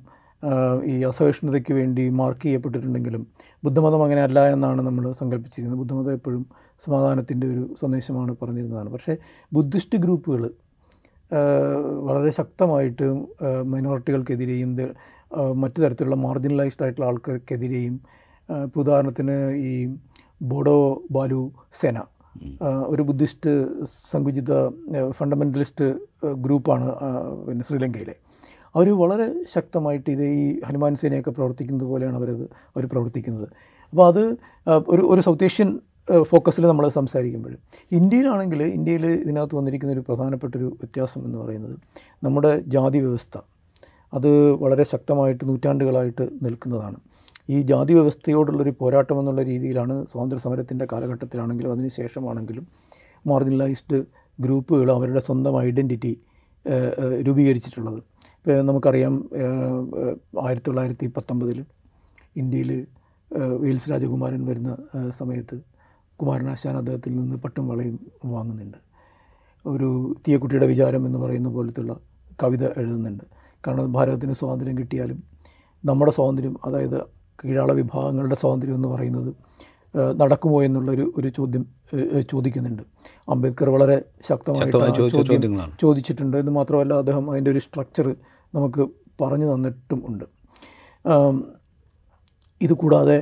Speaker 1: ഈ അസഹിഷ്ണുതയ്ക്ക് വേണ്ടി മാർക്ക് ചെയ്യപ്പെട്ടിട്ടുണ്ടെങ്കിലും ബുദ്ധമതം അങ്ങനെ അല്ല എന്നാണ് നമ്മൾ സങ്കല്പിച്ചിരിക്കുന്നത് ബുദ്ധമതം എപ്പോഴും സമാധാനത്തിൻ്റെ ഒരു സന്ദേശമാണ് പറഞ്ഞിരുന്നതാണ് പക്ഷേ ബുദ്ധിസ്റ്റ് ഗ്രൂപ്പുകൾ വളരെ ശക്തമായിട്ട് മൈനോറിറ്റികൾക്കെതിരെയും മറ്റു തരത്തിലുള്ള മാർജിനലൈസ്ഡ് ആയിട്ടുള്ള ആൾക്കാർക്കെതിരെയും ഇപ്പോൾ ഉദാഹരണത്തിന് ഈ ബോഡോ ബാലു സേന ഒരു ബുദ്ധിസ്റ്റ് സങ്കുചിത ഫണ്ടമെൻ്റലിസ്റ്റ് ഗ്രൂപ്പാണ് പിന്നെ ശ്രീലങ്കയിലെ അവർ വളരെ ശക്തമായിട്ട് ഇത് ഈ ഹനുമാൻ സേനയൊക്കെ പ്രവർത്തിക്കുന്നത് പോലെയാണ് അവരത് അവർ പ്രവർത്തിക്കുന്നത് അപ്പോൾ അത് ഒരു ഒരു സൗത്ത് ഏഷ്യൻ ഫോക്കസിൽ നമ്മൾ സംസാരിക്കുമ്പോൾ ഇന്ത്യയിലാണെങ്കിൽ ഇന്ത്യയിൽ ഇതിനകത്ത് വന്നിരിക്കുന്ന ഒരു പ്രധാനപ്പെട്ടൊരു വ്യത്യാസം എന്ന് പറയുന്നത് നമ്മുടെ ജാതി വ്യവസ്ഥ അത് വളരെ ശക്തമായിട്ട് നൂറ്റാണ്ടുകളായിട്ട് നിൽക്കുന്നതാണ് ഈ ജാതി വ്യവസ്ഥയോടുള്ളൊരു പോരാട്ടം എന്നുള്ള രീതിയിലാണ് സ്വാതന്ത്ര്യ സമരത്തിൻ്റെ കാലഘട്ടത്തിലാണെങ്കിലും അതിന് ശേഷമാണെങ്കിലും മാർജിനലൈസ്ഡ് ഗ്രൂപ്പുകൾ അവരുടെ സ്വന്തം ഐഡൻറ്റിറ്റി രൂപീകരിച്ചിട്ടുള്ളത് ഇപ്പോൾ നമുക്കറിയാം ആയിരത്തി തൊള്ളായിരത്തി പത്തൊമ്പതിൽ ഇന്ത്യയിൽ വെയിൽസ് രാജകുമാരൻ വരുന്ന സമയത്ത് കുമാരനാശാൻ അദ്ദേഹത്തിൽ നിന്ന് പട്ടും വളയും വാങ്ങുന്നുണ്ട് ഒരു തീയക്കുട്ടിയുടെ വിചാരം എന്ന് പറയുന്ന പോലത്തുള്ള കവിത എഴുതുന്നുണ്ട് കാരണം ഭാരതത്തിന് സ്വാതന്ത്ര്യം കിട്ടിയാലും നമ്മുടെ സ്വാതന്ത്ര്യം അതായത് കീഴാള വിഭാഗങ്ങളുടെ സ്വാതന്ത്ര്യം എന്ന് പറയുന്നത് നടക്കുമോ എന്നുള്ളൊരു ഒരു ചോദ്യം ചോദിക്കുന്നുണ്ട് അംബേദ്കർ വളരെ ശക്തമായിട്ട് ചോദിച്ചിട്ടുണ്ട് എന്ന് മാത്രമല്ല അദ്ദേഹം അതിൻ്റെ ഒരു സ്ട്രക്ചർ നമുക്ക് പറഞ്ഞു തന്നിട്ടും ഉണ്ട് ഇതുകൂടാതെ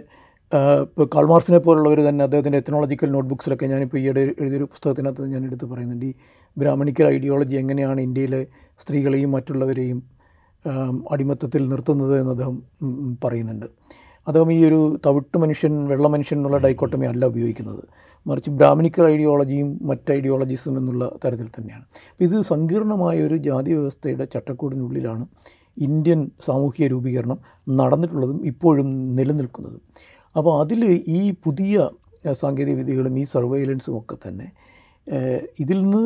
Speaker 1: ഇപ്പോൾ കാൾമാർസിനെ പോലുള്ളവർ തന്നെ അദ്ദേഹത്തിൻ്റെ എത്തനോളജിക്കൽ നോട്ട്ബുക്സിലൊക്കെ ഞാനിപ്പോൾ ഈയിടെ എഴുതിയൊരു പുസ്തകത്തിനകത്ത് ഞാൻ എടുത്ത് പറയുന്നുണ്ട് ഈ ബ്രാഹ്മണിക്കൽ ഐഡിയോളജി എങ്ങനെയാണ് ഇന്ത്യയിലെ സ്ത്രീകളെയും മറ്റുള്ളവരെയും അടിമത്തത്തിൽ നിർത്തുന്നത് എന്ന് അദ്ദേഹം പറയുന്നുണ്ട് അദ്ദേഹം ഈ ഒരു തവിട്ട് മനുഷ്യൻ വെള്ള മനുഷ്യൻ എന്നുള്ള ഡൈക്കോട്ടമി അല്ല ഉപയോഗിക്കുന്നത് മറിച്ച് ബ്രാഹ്മണിക്കൽ ഐഡിയോളജിയും മറ്റ് ഐഡിയോളജീസും എന്നുള്ള തരത്തിൽ തന്നെയാണ് അപ്പോൾ ഇത് സങ്കീർണമായ ഒരു ജാതി വ്യവസ്ഥയുടെ ചട്ടക്കൂടിനുള്ളിലാണ് ഇന്ത്യൻ സാമൂഹിക രൂപീകരണം നടന്നിട്ടുള്ളതും ഇപ്പോഴും നിലനിൽക്കുന്നതും അപ്പോൾ അതിൽ ഈ പുതിയ സാങ്കേതിക വിദ്യകളും ഈ സർവൈലൻസും ഒക്കെ തന്നെ ഇതിൽ നിന്ന്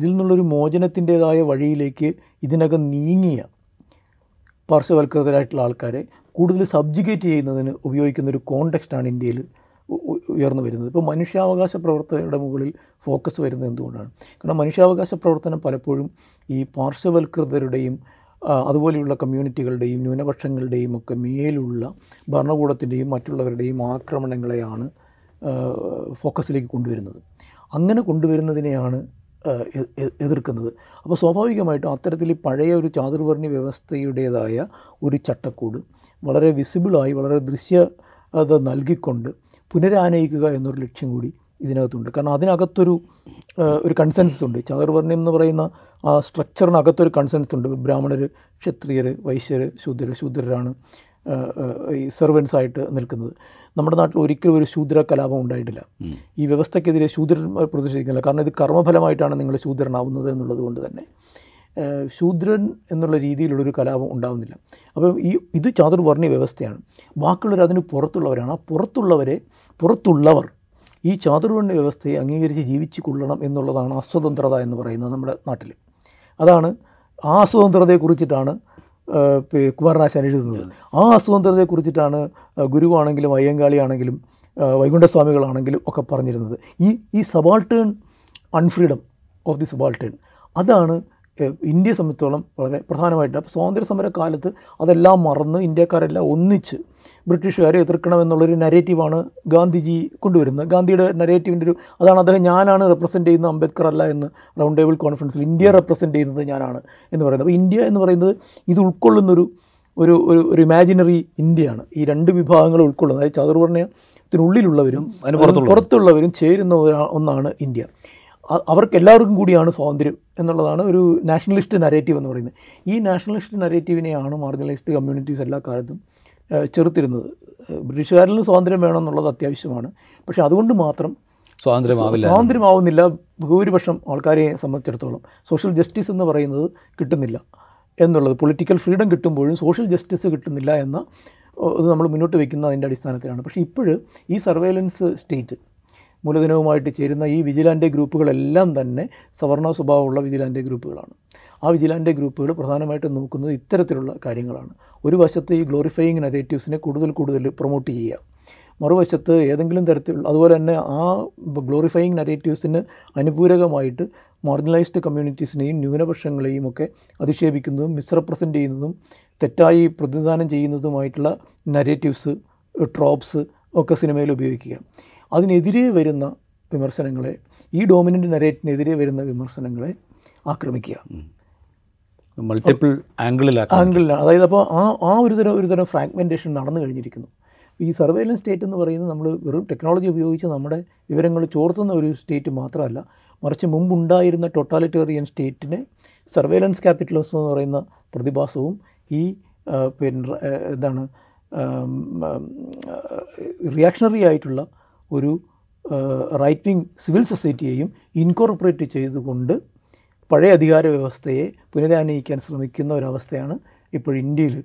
Speaker 1: ഇതിൽ നിന്നുള്ളൊരു മോചനത്തിൻ്റേതായ വഴിയിലേക്ക് ഇതിനകം നീങ്ങിയ പാർശ്വവൽക്കൃതരായിട്ടുള്ള ആൾക്കാരെ കൂടുതൽ സബ്ജിഗേറ്റ് ചെയ്യുന്നതിന് ഉപയോഗിക്കുന്ന ഒരു കോണ്ടെക്സ്റ്റാണ് ഇന്ത്യയിൽ ഉയർന്നു വരുന്നത് ഇപ്പോൾ മനുഷ്യാവകാശ പ്രവർത്തകരുടെ മുകളിൽ ഫോക്കസ് വരുന്നത് എന്തുകൊണ്ടാണ് കാരണം മനുഷ്യാവകാശ പ്രവർത്തനം പലപ്പോഴും ഈ പാർശ്വവൽകൃതരുടെയും അതുപോലെയുള്ള കമ്മ്യൂണിറ്റികളുടെയും ന്യൂനപക്ഷങ്ങളുടെയും ഒക്കെ മേലുള്ള ഭരണകൂടത്തിൻ്റെയും മറ്റുള്ളവരുടെയും ആക്രമണങ്ങളെയാണ് ഫോക്കസിലേക്ക് കൊണ്ടുവരുന്നത് അങ്ങനെ കൊണ്ടുവരുന്നതിനെയാണ് എതിർക്കുന്നത് അപ്പോൾ സ്വാഭാവികമായിട്ടും അത്തരത്തിൽ പഴയ ഒരു ചാതുർവർണ്ണി വ്യവസ്ഥയുടേതായ ഒരു ചട്ടക്കൂട് വളരെ വിസിബിളായി വളരെ ദൃശ്യത നൽകിക്കൊണ്ട് പുനരാനയിക്കുക എന്നൊരു ലക്ഷ്യം കൂടി ഇതിനകത്തുണ്ട് കാരണം അതിനകത്തൊരു ഒരു കൺസെൻസസ് ഉണ്ട് ചതുർവർണ്ണ്യം എന്ന് പറയുന്ന ആ സ്ട്രക്ചറിനകത്തൊരു കൺസെൻസസ് ഉണ്ട് ബ്രാഹ്മണർ ക്ഷത്രിയർ വൈശ്യർ ശൂദ്രർ ശൂദ്രരാണ് ഈ ആയിട്ട് നിൽക്കുന്നത് നമ്മുടെ നാട്ടിൽ ഒരിക്കലും ഒരു ശൂദ്ര കലാപം ഉണ്ടായിട്ടില്ല ഈ വ്യവസ്ഥക്കെതിരെ ശൂദ്രർ പ്രതിഷേധിക്കുന്നില്ല കാരണം ഇത് കർമ്മഫലമായിട്ടാണ് നിങ്ങൾ ശൂദ്രനാവുന്നത് എന്നുള്ളത് കൊണ്ട് തന്നെ ശൂദ്രൻ എന്നുള്ള രീതിയിലുള്ളൊരു കലാപം ഉണ്ടാകുന്നില്ല അപ്പോൾ ഈ ഇത് ചാതുർവർണ്ണ വ്യവസ്ഥയാണ് ബാക്കിയുള്ളവർ അതിന് പുറത്തുള്ളവരാണ് ആ പുറത്തുള്ളവരെ പുറത്തുള്ളവർ ഈ ചാതുർവർണ്ണ വ്യവസ്ഥയെ അംഗീകരിച്ച് ജീവിച്ചു കൊള്ളണം എന്നുള്ളതാണ് അസ്വതന്ത്രത എന്ന് പറയുന്നത് നമ്മുടെ നാട്ടിൽ അതാണ് ആ അസ്വതന്ത്രതയെക്കുറിച്ചിട്ടാണ് കുമാരനാശാൻ എഴുതുന്നത് ആ അസ്വതന്ത്രതയെക്കുറിച്ചിട്ടാണ് ഗുരുവാണെങ്കിലും അയ്യങ്കാളിയാണെങ്കിലും വൈകുണ്ഠസ്വാമികളാണെങ്കിലും ഒക്കെ പറഞ്ഞിരുന്നത് ഈ ഈ subaltern unfreedom of the subaltern അതാണ് ഇന്ത്യയെ സംബന്ധിച്ചോളം വളരെ പ്രധാനമായിട്ട് അപ്പോൾ സ്വാതന്ത്ര്യ സമര കാലത്ത് അതെല്ലാം മറന്ന് ഇന്ത്യക്കാരെല്ലാം ഒന്നിച്ച് ബ്രിട്ടീഷുകാരെ എതിർക്കണമെന്നുള്ളൊരു നരേറ്റീവാണ് ഗാന്ധിജി കൊണ്ടുവരുന്നത് ഗാന്ധിയുടെ നരേറ്റീവിൻ്റെ ഒരു അതാണ് അദ്ദേഹം ഞാനാണ് റെപ്രസെൻ്റ് ചെയ്യുന്നത് അംബേദ്കർ അല്ല എന്ന് റൗണ്ട് ടേബിൾ കോൺഫറൻസിൽ ഇന്ത്യ റെപ്രസെൻ്റ് ചെയ്യുന്നത് ഞാനാണ് എന്ന് പറയുന്നത് അപ്പോൾ ഇന്ത്യ എന്ന് പറയുന്നത് ഇത് ഉൾക്കൊള്ളുന്നൊരു ഒരു ഒരു ഒരു ഇമാജിനറി ഇന്ത്യയാണ് ഈ രണ്ട് വിഭാഗങ്ങൾ ഉൾക്കൊള്ളുന്നത് അതായത് ചതുർവർണ്ണയത്തിനുള്ളിലുള്ളവരും പുറത്തുള്ളവരും ചേരുന്ന ഒന്നാണ് ഇന്ത്യ അവർക്ക് എല്ലാവർക്കും കൂടിയാണ് സ്വാതന്ത്ര്യം എന്നുള്ളതാണ് ഒരു നാഷണലിസ്റ്റ് നരേറ്റീവ് എന്ന് പറയുന്നത് ഈ നാഷണലിസ്റ്റ് നരേറ്റീവിനെയാണ് മാർജിനലിസ്റ്റ് കമ്മ്യൂണിറ്റീസ് എല്ലാ കാലത്തും ചെറുത്തിരുന്നത് ബ്രിട്ടീഷുകാരിൽ നിന്ന് സ്വാതന്ത്ര്യം വേണമെന്നുള്ളത് അത്യാവശ്യമാണ് പക്ഷേ അതുകൊണ്ട് മാത്രം സ്വാതന്ത്ര്യമാവില്ല സ്വാതന്ത്ര്യമാവുന്നില്ല ഭൂരിപക്ഷം ആൾക്കാരെ സംബന്ധിച്ചിടത്തോളം സോഷ്യൽ ജസ്റ്റിസ് എന്ന് പറയുന്നത് കിട്ടുന്നില്ല എന്നുള്ളത് പൊളിറ്റിക്കൽ ഫ്രീഡം കിട്ടുമ്പോഴും സോഷ്യൽ ജസ്റ്റിസ് കിട്ടുന്നില്ല എന്ന ഇത് നമ്മൾ മുന്നോട്ട് വയ്ക്കുന്ന അതിൻ്റെ അടിസ്ഥാനത്തിലാണ് പക്ഷേ ഇപ്പോൾ ഈ സർവൈലൻസ് സ്റ്റേറ്റ് മൂലധനവുമായിട്ട് ചേരുന്ന ഈ വിജിലാൻ്റെ ഗ്രൂപ്പുകളെല്ലാം തന്നെ സവർണ സ്വഭാവമുള്ള വിജിലാൻ്റെ ഗ്രൂപ്പുകളാണ് ആ വിജിലാൻ്റെ ഗ്രൂപ്പുകൾ പ്രധാനമായിട്ടും നോക്കുന്നത് ഇത്തരത്തിലുള്ള കാര്യങ്ങളാണ് ഒരു വശത്ത് ഈ ഗ്ലോറിഫയിങ് നെറേറ്റീവ്സിനെ കൂടുതൽ കൂടുതൽ പ്രൊമോട്ട് ചെയ്യുക മറുവശത്ത് ഏതെങ്കിലും തരത്തിലുള്ള അതുപോലെ തന്നെ ആ ഗ്ലോറിഫയിങ് നെറേറ്റീവ്സിന് അനുപൂരകമായിട്ട് മാർജിനലൈസ്ഡ് കമ്മ്യൂണിറ്റീസിനെയും ന്യൂനപക്ഷങ്ങളെയും ഒക്കെ അധിക്ഷേപിക്കുന്നതും മിസ്റെപ്രസെൻ്റ് ചെയ്യുന്നതും തെറ്റായി പ്രതിനിധാനം ചെയ്യുന്നതുമായിട്ടുള്ള നരേറ്റീവ്സ് ട്രോപ്സ് eh, ഒക്കെ സിനിമയിൽ ഉപയോഗിക്കുക അതിനെതിരെ വരുന്ന വിമർശനങ്ങളെ ഈ ഡോമിനൻ്റ് നരേറ്റിനെതിരെ വരുന്ന വിമർശനങ്ങളെ ആക്രമിക്കുക
Speaker 2: മൾട്ടിപ്പിൾ ആംഗിളിലാണ്
Speaker 1: ആംഗിളിലാണ് അതായത് അപ്പോൾ ആ ആ ഒരു തരം ഒരു തരം ഫ്രാഗ്മെൻറ്റേഷൻ നടന്നു കഴിഞ്ഞിരിക്കുന്നു ഈ സർവേലൻസ് സ്റ്റേറ്റ് എന്ന് പറയുന്നത് നമ്മൾ വെറും ടെക്നോളജി ഉപയോഗിച്ച് നമ്മുടെ വിവരങ്ങൾ ചോർത്തുന്ന ഒരു സ്റ്റേറ്റ് മാത്രമല്ല മറിച്ച് മുമ്പുണ്ടായിരുന്ന ടൊട്ടാലിറ്റേറിയൻ സ്റ്റേറ്റിനെ സർവേലൻസ് ക്യാപിറ്റലിസം എന്ന് പറയുന്ന പ്രതിഭാസവും ഈ പിന്നെ എന്താണ് റിയാക്ഷണറി ആയിട്ടുള്ള ഒരു റൈറ്റ് വിങ് സിവിൽ സൊസൈറ്റിയെയും ഇൻകോർപ്പറേറ്റ് ചെയ്തുകൊണ്ട് പഴയ അധികാര വ്യവസ്ഥയെ പുനരാനയിക്കാൻ ശ്രമിക്കുന്ന ഒരവസ്ഥയാണ് ഇപ്പോൾ ഇന്ത്യയിൽ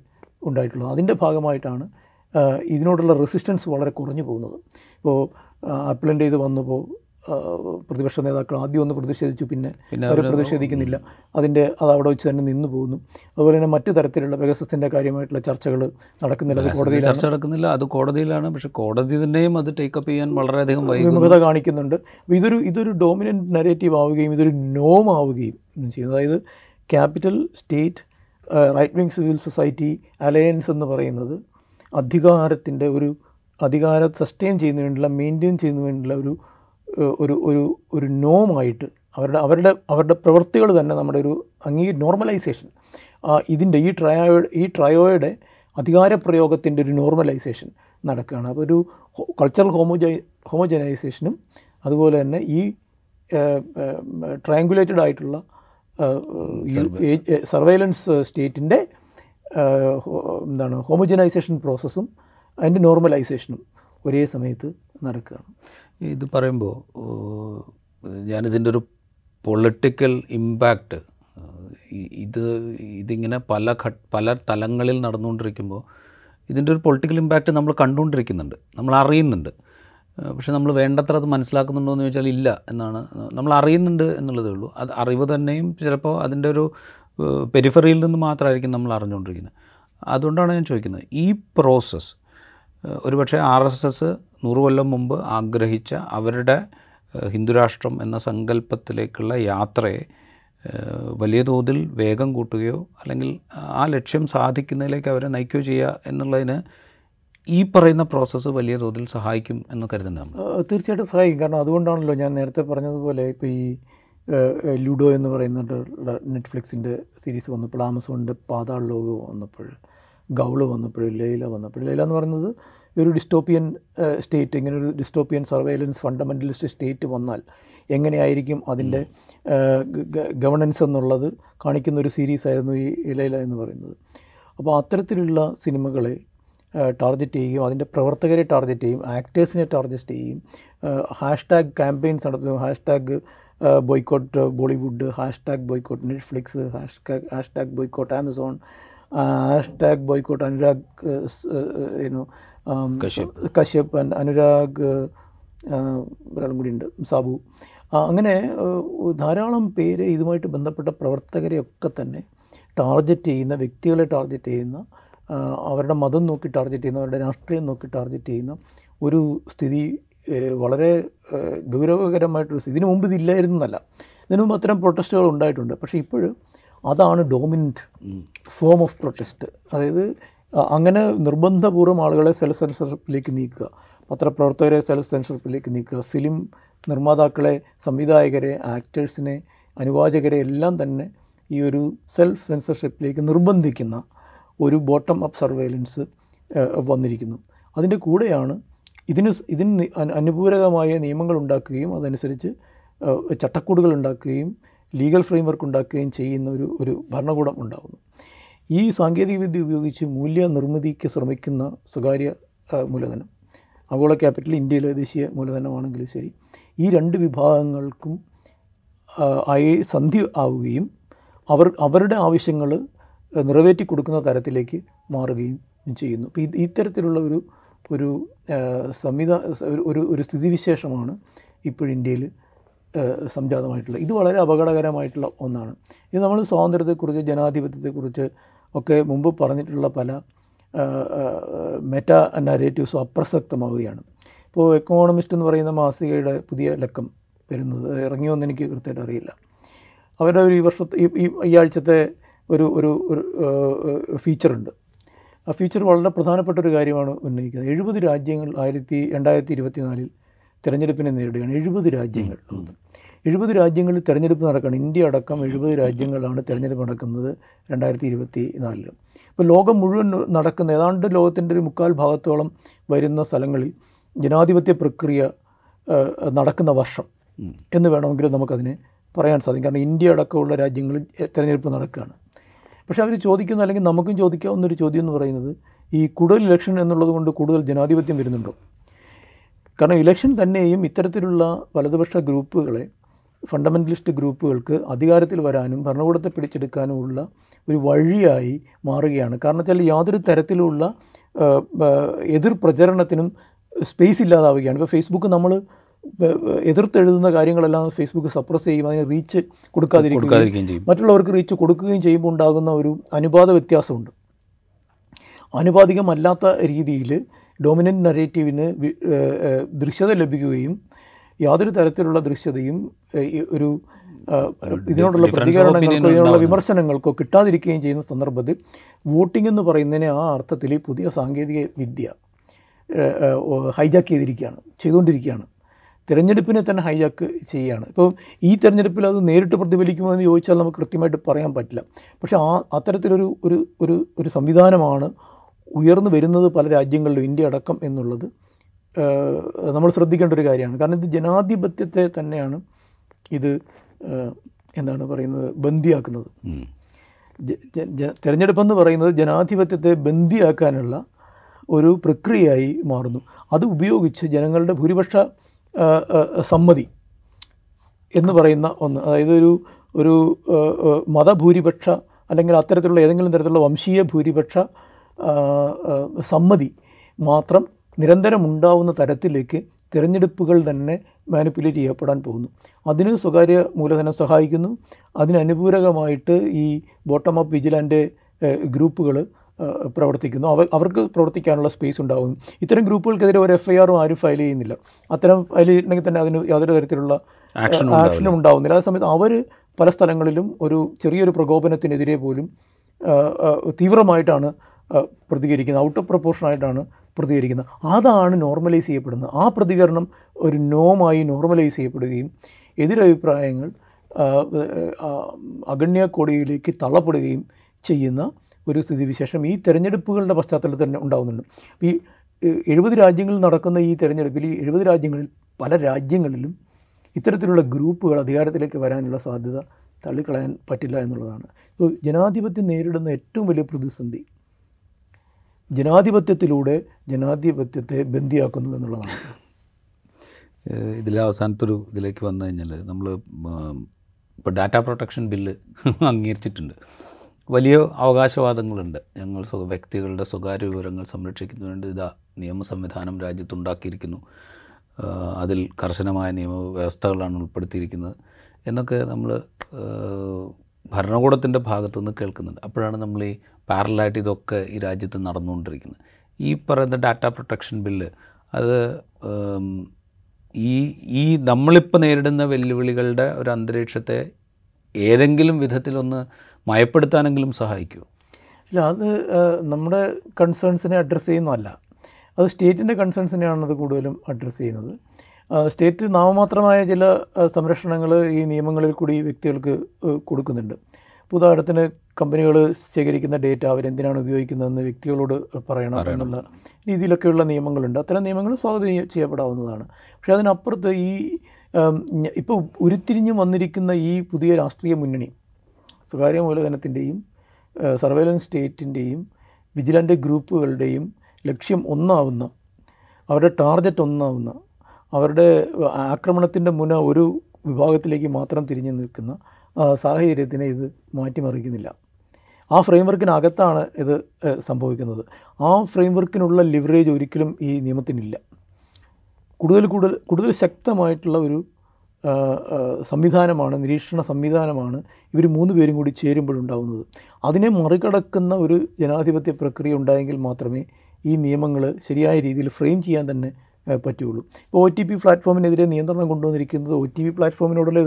Speaker 1: ഉണ്ടായിട്ടുള്ളത് അതിൻ്റെ ഭാഗമായിട്ടാണ് ഇതിനോടുള്ള റെസിസ്റ്റൻസ് വളരെ കുറഞ്ഞു പോകുന്നത് ഇപ്പോൾ ആപ്പിളിൻ്റെ ഇത് വന്നപ്പോൾ പ്രതിപക്ഷ നേതാക്കൾ ആദ്യം ഒന്ന് പ്രതിഷേധിച്ചു പിന്നെ അവർ പ്രതിഷേധിക്കുന്നില്ല അതിൻ്റെ അത് അവിടെ വെച്ച് തന്നെ നിന്നു പോകുന്നു അതുപോലെ തന്നെ മറ്റു തരത്തിലുള്ള പെഗസസിൻ്റെ കാര്യമായിട്ടുള്ള ചർച്ചകൾ നടക്കുന്നില്ല കോടതിയിൽ
Speaker 2: ചർച്ച നടക്കുന്നില്ല അത് കോടതിയിലാണ് പക്ഷേ കോടതി തന്നെയും അത് ടേക്കപ്പ്
Speaker 1: ചെയ്യാൻ വളരെയധികം വിമുഖത കാണിക്കുന്നുണ്ട് ഇതൊരു ഇതൊരു ഡോമിനൻ്റ് നെറേറ്റീവ് ആവുകയും ഇതൊരു നോം ആവുകയും ചെയ്യുന്നത് അതായത് capital state right wing civil society alliance എന്ന് പറയുന്നത് അധികാരത്തിൻ്റെ ഒരു അധികാരം സസ്റ്റെയിൻ ചെയ്യുന്നതിനുള്ള മെയിൻറ്റെയിൻ ചെയ്യുന്നതിനുള്ള ഒരു ഒരു ഒരു ഒരു നോമായിട്ട് അവരുടെ അവരുടെ അവരുടെ പ്രവൃത്തികൾ തന്നെ നമ്മുടെ ഒരു അംഗീ നോർമലൈസേഷൻ ഇതിൻ്റെ ഈ ട്രയോ ഈ ട്രയോയുടെ പ്രയോഗത്തിൻ്റെ ഒരു നോർമലൈസേഷൻ നടക്കുകയാണ് അപ്പോൾ ഒരു കൾച്ചറൽ ഹോമോജൈ ഹോമോജനൈസേഷനും അതുപോലെ തന്നെ ഈ ട്രയാങ്കുലേറ്റഡ് ആയിട്ടുള്ള സർവൈലൻസ് സ്റ്റേറ്റിൻ്റെ എന്താണ് ഹോമോജനൈസേഷൻ പ്രോസസ്സും അതിൻ്റെ നോർമലൈസേഷനും ഒരേ സമയത്ത് നടക്കുകയാണ്
Speaker 2: ഇത് പറയുമ്പോൾ ഞാനിതിൻ്റെ ഒരു പൊളിറ്റിക്കൽ ഇമ്പാക്റ്റ് ഇത് ഇതിങ്ങനെ പല ഘട്ട പല തലങ്ങളിൽ നടന്നുകൊണ്ടിരിക്കുമ്പോൾ ഇതിൻ്റെ ഒരു പൊളിറ്റിക്കൽ ഇമ്പാക്റ്റ് നമ്മൾ കണ്ടുകൊണ്ടിരിക്കുന്നുണ്ട് നമ്മൾ അറിയുന്നുണ്ട് പക്ഷേ നമ്മൾ വേണ്ടത്ര അത് മനസ്സിലാക്കുന്നുണ്ടോ എന്ന് ചോദിച്ചാൽ ഇല്ല എന്നാണ് നമ്മൾ അറിയുന്നുണ്ട് എന്നുള്ളതേ ഉള്ളൂ അത് അറിവ് തന്നെയും ചിലപ്പോൾ അതിൻ്റെ ഒരു പെരിഫറിയിൽ നിന്ന് മാത്രമായിരിക്കും നമ്മൾ അറിഞ്ഞുകൊണ്ടിരിക്കുന്നത് അതുകൊണ്ടാണ് ഞാൻ ചോദിക്കുന്നത് ഈ പ്രോസസ്സ് ഒരുപക്ഷെ ആർ എസ് എസ് നൂറ് കൊല്ലം മുമ്പ് ആഗ്രഹിച്ച അവരുടെ ഹിന്ദുരാഷ്ട്രം എന്ന സങ്കല്പത്തിലേക്കുള്ള യാത്രയെ വലിയ തോതിൽ വേഗം കൂട്ടുകയോ അല്ലെങ്കിൽ ആ ലക്ഷ്യം സാധിക്കുന്നതിലേക്ക് അവരെ നയിക്കുകയോ ചെയ്യുക എന്നുള്ളതിന് ഈ പറയുന്ന പ്രോസസ്സ് വലിയ തോതിൽ സഹായിക്കും എന്ന് കരുതുന്നുണ്ട്
Speaker 1: തീർച്ചയായിട്ടും സഹായിക്കും കാരണം അതുകൊണ്ടാണല്ലോ ഞാൻ നേരത്തെ പറഞ്ഞതുപോലെ ഇപ്പോൾ ഈ ലുഡോ എന്ന് പറയുന്ന നെറ്റ്ഫ്ലിക്സിൻ്റെ സീരീസ് വന്നപ്പോൾ ആമസോണിൻ്റെ പാതാൾ ലോകം വന്നപ്പോൾ ഗൗൾ വന്നപ്പോഴും ലൈല വന്നപ്പോഴും ലൈല എന്ന് പറയുന്നത് ഒരു ഡിസ്റ്റോപ്പിയൻ സ്റ്റേറ്റ് ഇങ്ങനെ ഒരു ഡിസ്റ്റോപ്പിയൻ സർവൈലൻസ് ഫണ്ടമെൻ്റലിസ്റ്റ് സ്റ്റേറ്റ് വന്നാൽ എങ്ങനെയായിരിക്കും അതിൻ്റെ ഗവണൻസ് എന്നുള്ളത് കാണിക്കുന്ന ഒരു സീരീസ് ആയിരുന്നു ഈ ലൈല എന്ന് പറയുന്നത് അപ്പോൾ അത്തരത്തിലുള്ള സിനിമകളെ ടാർഗറ്റ് ചെയ്യുകയും അതിൻ്റെ പ്രവർത്തകരെ ടാർഗറ്റ് ചെയ്യും ആക്ടേഴ്സിനെ ടാർഗറ്റ് ചെയ്യും ഹാഷ്ടാഗ് ക്യാമ്പയിൻസ് നടത്തും hashtag boycott Bollywood hashtag boycott Netflix hashtag hashtag boycott Amazon hashtag boycott Anurag ഏനു കശ്യപ് കശ്യപ് Kashyap. Kashyap ഒരാളും കൂടി ഉണ്ട് സാബു അങ്ങനെ ധാരാളം പേര് ഇതുമായിട്ട് ബന്ധപ്പെട്ട പ്രവർത്തകരെ ഒക്കെ തന്നെ ടാർജറ്റ് ചെയ്യുന്ന വ്യക്തികളെ ടാർജറ്റ് ചെയ്യുന്ന അവരുടെ മതം നോക്കി ടാർജറ്റ് ചെയ്യുന്ന അവരുടെ രാഷ്ട്രീയം നോക്കി ടാർജറ്റ് ചെയ്യുന്ന ഒരു സ്ഥിതി വളരെ ഗൗരവകരമായിട്ടൊരു സ്ഥിതി ഇതിനു മുമ്പ് ഇതില്ലായിരുന്നല്ല ഇതിനു മുമ്പ് അത്തരം പ്രൊട്ടസ്റ്റുകൾ ഉണ്ടായിട്ടുണ്ട് പക്ഷേ ഇപ്പോൾ അതാണ് ഡോമിനൻറ്റ് ഫോം ഓഫ് പ്രൊട്ടസ്റ്റ് അതായത് അങ്ങനെ നിർബന്ധപൂർവ്വം ആളുകളെ സെൽഫ് സെൻസർഷിപ്പിലേക്ക് നീക്കുക പത്രപ്രവർത്തകരെ സെൽഫ് സെൻസർഷിപ്പിലേക്ക് നീക്കുക ഫിലിം നിർമ്മാതാക്കളെ സംവിധായകരെ ആക്ടേഴ്സിനെ അനുവാചകരെ എല്ലാം തന്നെ ഈ ഒരു സെൽഫ് സെൻസർഷിപ്പിലേക്ക് നിർബന്ധിക്കുന്ന ഒരു ബോട്ടം അപ്പ് സർവൈലൻസ് വന്നിരിക്കുന്നു അതിൻ്റെ കൂടെയാണ് ഇതിന് ഇതിന് അനുപൂരകമായ നിയമങ്ങൾ ഉണ്ടാക്കുകയും അതനുസരിച്ച് ചട്ടക്കൂടുകൾ ഉണ്ടാക്കുകയും ലീഗൽ ഫ്രെയിംവർക്ക് ഉണ്ടാക്കുകയും ചെയ്യുന്ന ഒരു ഒരു ഭരണകൂടം ഉണ്ടാകുന്നു ഈ സാങ്കേതികവിദ്യ ഉപയോഗിച്ച് മൂല്യനിർമ്മിതിക്ക് ശ്രമിക്കുന്ന സ്വകാര്യ മൂലധനം ആഗോള ക്യാപിറ്റൽ ഇന്ത്യയിലെ ദേശീയ മൂലധനമാണെങ്കിലും ശരി ഈ രണ്ട് വിഭാഗങ്ങൾക്കും സന്ധി ആവുകയും അവർ അവരുടെ ആവശ്യങ്ങൾ നിറവേറ്റി കൊടുക്കുന്ന തരത്തിലേക്ക് മാറുകയും ചെയ്യുന്നു അപ്പോൾ ഇത് ഇത്തരത്തിലുള്ള ഒരു ഒരു സംവിധാന ഒരു ഒരു സ്ഥിതിവിശേഷമാണ് ഇപ്പോൾ ഇന്ത്യയിൽ സംജാതമായിട്ടുള്ള ഇത് വളരെ അപകടകരമായിട്ടുള്ള ഒന്നാണ് ഇത് നമ്മൾ സ്വാതന്ത്ര്യത്തെക്കുറിച്ച് ജനാധിപത്യത്തെക്കുറിച്ച് ഒക്കെ മുമ്പ് പറഞ്ഞിട്ടുള്ള പല മെറ്റാ നരേറ്റീവ്സ് അപ്രസക്തമാവുകയാണ് ഇപ്പോൾ എക്കോണമിസ്റ്റ് എന്ന് പറയുന്ന മാസികയുടെ പുതിയ ലക്കം വരുന്നത് ഇറങ്ങിയോന്ന് എനിക്ക് കൃത്യമായിട്ട് അറിയില്ല അവരുടെ ഒരു ഈ വർഷത്തെ ഈ ഈ ആഴ്ചത്തെ ഒരു ഒരു ഫീച്ചറുണ്ട് ആ ഫീച്ചർ വളരെ പ്രധാനപ്പെട്ട ഒരു കാര്യമാണ് ഉന്നയിക്കുന്നത് എഴുപത് രാജ്യങ്ങൾ ആയിരത്തി രണ്ടായിരത്തി ഇരുപത്തിനാലിൽ തിരഞ്ഞെടുപ്പിനെ നേരിടുകയാണ് എഴുപത് രാജ്യങ്ങൾ എഴുപത് രാജ്യങ്ങളിൽ തിരഞ്ഞെടുപ്പ് നടക്കുകയാണ് ഇന്ത്യ അടക്കം എഴുപത് രാജ്യങ്ങളിലാണ് തിരഞ്ഞെടുപ്പ് നടക്കുന്നത് രണ്ടായിരത്തി ഇരുപത്തി നാലിൽ ഇപ്പോൾ ലോകം മുഴുവൻ നടക്കുന്ന ഏതാണ്ട് ലോകത്തിൻ്റെ ഒരു മുക്കാൽ ഭാഗത്തോളം വരുന്ന സ്ഥലങ്ങളിൽ ജനാധിപത്യ പ്രക്രിയ നടക്കുന്ന വർഷം എന്ന് വേണമെങ്കിൽ നമുക്കതിനെ പറയാൻ സാധിക്കും കാരണം ഇന്ത്യ അടക്കമുള്ള രാജ്യങ്ങളിൽ തിരഞ്ഞെടുപ്പ് നടക്കുകയാണ് പക്ഷേ അവർ ചോദിക്കുന്ന അല്ലെങ്കിൽ നമുക്കും ചോദിക്കാവുന്നൊരു ചോദ്യം എന്ന് പറയുന്നത് ഈ കൂടുതൽ ഇലക്ഷൻ എന്നുള്ളത് കൊണ്ട് കൂടുതൽ ജനാധിപത്യം വരുന്നുണ്ടോ കാരണം ഇലക്ഷൻ തന്നെയും ഇത്തരത്തിലുള്ള വലതുപക്ഷ ഗ്രൂപ്പുകളെ ഫണ്ടമെൻ്റലിസ്റ്റ് ഗ്രൂപ്പുകൾക്ക് അധികാരത്തിൽ വരാനും ഭരണകൂടത്തെ പിടിച്ചെടുക്കാനും ഉള്ള ഒരു വഴിയായി മാറുകയാണ് കാരണം വെച്ചാൽ യാതൊരു തരത്തിലുള്ള എതിർ പ്രചരണത്തിനും സ്പേസ് ഇല്ലാതാവുകയാണ് ഇപ്പോൾ ഫേസ്ബുക്ക് നമ്മൾ എതിർത്തെഴുതുന്ന കാര്യങ്ങളെല്ലാം ഫേസ്ബുക്ക് സപ്രസ് ചെയ്യും അതിന് റീച്ച് കൊടുക്കാതിരിക്കുകയും ചെയ്യും മറ്റുള്ളവർക്ക് റീച്ച് കൊടുക്കുകയും ചെയ്യുമ്പോൾ ഉണ്ടാകുന്ന ഒരു അനുപാത വ്യത്യാസമുണ്ട് ആനുപാതികമല്ലാത്ത രീതിയിൽ ഡോമിനൻ്റ് നറേറ്റീവിന് ദൃശ്യത ലഭിക്കുകയും യാതൊരു തരത്തിലുള്ള ദൃശ്യതയും ഒരു ഇതിനോടുള്ള പ്രതികരണങ്ങൾക്കോ ഇതിനുള്ള വിമർശനങ്ങൾക്കോ കിട്ടാതിരിക്കുകയും ചെയ്യുന്ന സന്ദർഭത്തിൽ വോട്ടിംഗ് എന്ന് പറയുന്നതിനെ ആ അർത്ഥത്തിൽ പുതിയ സാങ്കേതിക വിദ്യ ഹൈജാക്ക് ചെയ്തിരിക്കുകയാണ് ചെയ്തുകൊണ്ടിരിക്കുകയാണ് തിരഞ്ഞെടുപ്പിനെ തന്നെ ഹൈജാക്ക് ചെയ്യുകയാണ് ഇപ്പോൾ ഈ തിരഞ്ഞെടുപ്പിൽ അത് നേരിട്ട് പ്രതിഫലിക്കുമോ എന്ന് ചോദിച്ചാൽ നമുക്ക് കൃത്യമായിട്ട് പറയാൻ പറ്റില്ല പക്ഷേ ആ അത്തരത്തിലൊരു ഒരു ഒരു ഒരു സംവിധാനമാണ് ഉയർന്നു വരുന്നത് പല രാജ്യങ്ങളിലും ഇന്ത്യ അടക്കം എന്നുള്ളത് നമ്മൾ ശ്രദ്ധിക്കേണ്ട ഒരു കാര്യമാണ് കാരണം ഇത് ജനാധിപത്യത്തെ തന്നെയാണ് ഇത് എന്താണ് പറയുന്നത് ബന്ദിയാക്കുന്നത് തിരഞ്ഞെടുപ്പെന്ന് പറയുന്നത് ജനാധിപത്യത്തെ ബന്ദിയാക്കാനുള്ള ഒരു പ്രക്രിയയായി മാറുന്നു അത് ഉപയോഗിച്ച് ജനങ്ങളുടെ ഭൂരിപക്ഷ സമ്മതി എന്ന് പറയുന്ന ഒന്ന് അതായത് ഒരു ഒരു മതഭൂരിപക്ഷ അല്ലെങ്കിൽ അത്തരത്തിലുള്ള ഏതെങ്കിലും തരത്തിലുള്ള വംശീയ ഭൂരിപക്ഷ സമ്മതി മാത്രം നിരന്തരം ഉണ്ടാവുന്ന തരത്തിലേക്ക് തിരഞ്ഞെടുപ്പുകൾ തന്നെ മാനിപ്പുലേറ്റ് ചെയ്യപ്പെടാൻ പോകുന്നു അതിന് സ്വകാര്യ മൂലധനം സഹായിക്കുന്നു അതിനനുപൂരകമായിട്ട് ഈ ബോട്ടം അപ്പ് വിജിലാൻ്റെ ഗ്രൂപ്പുകൾ പ്രവർത്തിക്കുന്നു അവ അവർക്ക് പ്രവർത്തിക്കാനുള്ള സ്പേസ് ഉണ്ടാകുന്നു ഇത്തരം ഗ്രൂപ്പുകൾക്കെതിരെ ഒരു എഫ് ഐ ആറും ആരും ഫയൽ ചെയ്യുന്നില്ല അത്തരം ഫയൽ ചെയ്തിട്ടുണ്ടെങ്കിൽ തന്നെ അതിന് യാതൊരു തരത്തിലുള്ള ആക്ഷനും ഉണ്ടാകുന്നില്ല ആ സമയത്ത് അവർ പല സ്ഥലങ്ങളിലും ഒരു ചെറിയൊരു പ്രകോപനത്തിനെതിരെ പോലും തീവ്രമായിട്ടാണ് പ്രതികരിക്കുന്നത് ഔട്ട് ഓഫ് പ്രൊപ്പോർഷൻ ആയിട്ടാണ് പ്രതികരിക്കുന്നത് അതാണ് നോർമലൈസ് ചെയ്യപ്പെടുന്നത് ആ പ്രതികരണം ഒരു നോമായി നോർമലൈസ് ചെയ്യപ്പെടുകയും എതിരഭിപ്രായങ്ങൾ അഗണ്യക്കോടിയിലേക്ക് തള്ളപ്പെടുകയും ചെയ്യുന്ന ഒരു സ്ഥിതിവിശേഷം ഈ തെരഞ്ഞെടുപ്പുകളുടെ പശ്ചാത്തലത്തിൽ തന്നെ ഉണ്ടാകുന്നുണ്ട് ഈ എഴുപത് രാജ്യങ്ങളിൽ നടക്കുന്ന ഈ തെരഞ്ഞെടുപ്പിൽ ഈ എഴുപത് രാജ്യങ്ങളിൽ പല രാജ്യങ്ങളിലും ഇത്തരത്തിലുള്ള ഗ്രൂപ്പുകൾ അധികാരത്തിലേക്ക് വരാനുള്ള സാധ്യത തള്ളിക്കളയാൻ പറ്റില്ല എന്നുള്ളതാണ് ഇപ്പോൾ ജനാധിപത്യം നേരിടുന്ന ഏറ്റവും വലിയ പ്രതിസന്ധി ജനാധിപത്യത്തിലൂടെ ജനാധിപത്യത്തെ ബന്ധിയാക്കുന്നു എന്നുള്ളതാണ്
Speaker 2: ഇതിലെ അവസാനത്തൊരു ഇതിലേക്ക് വന്നു കഴിഞ്ഞാൽ നമ്മൾ ഇപ്പോൾ ഡാറ്റാ പ്രൊട്ടക്ഷൻ ബില്ല് അംഗീകരിച്ചിട്ടുണ്ട് വലിയ അവകാശവാദങ്ങളുണ്ട് ഞങ്ങൾ വ്യക്തികളുടെ സ്വകാര്യ വിവരങ്ങൾ സംരക്ഷിക്കുന്നതിന് ഇതാ നിയമ സംവിധാനം രാജ്യത്തുണ്ടാക്കിയിരിക്കുന്നു അതിൽ കർശനമായ നിയമവ്യവസ്ഥകളാണ് ഉൾപ്പെടുത്തിയിരിക്കുന്നത് എന്നൊക്കെ നമ്മൾ ഭരണകൂടത്തിൻ്റെ ഭാഗത്തുനിന്ന് കേൾക്കുന്നുണ്ട് അപ്പോഴാണ് നമ്മൾ ഈ പാരലായിട്ട് ഇതൊക്കെ ഈ രാജ്യത്ത് നടന്നുകൊണ്ടിരിക്കുന്നത് ഈ പറയുന്ന ഡാറ്റ പ്രൊട്ടക്ഷൻ ബില്ല് അത് ഈ ഈ നമ്മളിപ്പോൾ നേരിടുന്ന വെല്ലുവിളികളുടെ ഒരു അന്തരീക്ഷത്തെ ഏതെങ്കിലും വിധത്തിലൊന്ന് മയപ്പെടുത്താനെങ്കിലും സഹായിക്കുമോ
Speaker 1: ഇല്ല അത് നമ്മുടെ കൺസേൺസിനെ അഡ്രസ്സ് ചെയ്യുന്നതല്ല അത് സ്റ്റേറ്റിൻ്റെ കൺസേൺസിനെയാണ് അത് കൂടുതലും അഡ്രസ്സ് ചെയ്യുന്നത് സ്റ്റേറ്റ് നാമമാത്രമായ ചില സംരക്ഷണങ്ങൾ ഈ നിയമങ്ങളിൽ കൂടി വ്യക്തികൾക്ക് കൊടുക്കുന്നുണ്ട് ഉദാഹരണത്തിന് കമ്പനികൾ ശേഖരിക്കുന്ന ഡേറ്റ അവരെന്തിനാണ് ഉപയോഗിക്കുന്നതെന്ന് വ്യക്തികളോട് പറയണം എന്നുള്ള രീതിയിലൊക്കെയുള്ള നിയമങ്ങളുണ്ട് അത്തരം നിയമങ്ങൾ സ്വാഗതം ചെയ്യപ്പെടാവുന്നതാണ് പക്ഷേ അതിനപ്പുറത്ത് ഈ ഇപ്പോൾ ഉരുത്തിരിഞ്ഞു വന്നിരിക്കുന്ന ഈ പുതിയ രാഷ്ട്രീയ മുന്നണി സ്വകാര്യ മൂലധനത്തിൻ്റെയും സർവൈലൻസ് സ്റ്റേറ്റിൻ്റെയും വിജിലൻ്റ് ഗ്രൂപ്പുകളുടെയും ലക്ഷ്യം ഒന്നാവുന്ന അവരുടെ ടാർഗറ്റ് ഒന്നാവുന്ന അവരുടെ ആക്രമണത്തിൻ്റെ മുന ഒരു വിഭാഗത്തിലേക്ക് മാത്രം തിരിഞ്ഞു നിൽക്കുന്ന സാഹചര്യത്തിനെ ഇത് മാറ്റിമറിക്കുന്നില്ല ആ ഫ്രെയിം വർക്കിനകത്താണ് ഇത് സംഭവിക്കുന്നത് ആ ഫ്രെയിം വർക്കിനുള്ള ലിവറേജ് ഒരിക്കലും ഈ നിയമത്തിനില്ല കൂടുതൽ കൂടുതൽ കൂടുതൽ ശക്തമായിട്ടുള്ള ഒരു സംവിധാനമാണ് നിരീക്ഷണ സംവിധാനമാണ് ഇവർ മൂന്ന് പേരും കൂടി ചേരുമ്പോഴുണ്ടാകുന്നത് അതിനെ മറികടക്കുന്ന ഒരു ജനാധിപത്യ പ്രക്രിയ ഉണ്ടായെങ്കിൽ മാത്രമേ ഈ നിയമങ്ങൾ ശരിയായ രീതിയിൽ ഫ്രെയിം ചെയ്യാൻ തന്നെ പറ്റുകയുള്ളൂ ഇപ്പോൾ ഒ ടി പി പ്ലാറ്റ്ഫോമിനെതിരെ നിയന്ത്രണം കൊണ്ടുവന്നിരിക്കുന്നത് ഒ ടി പി പ്ലാറ്റ്ഫോമിനോടുള്ള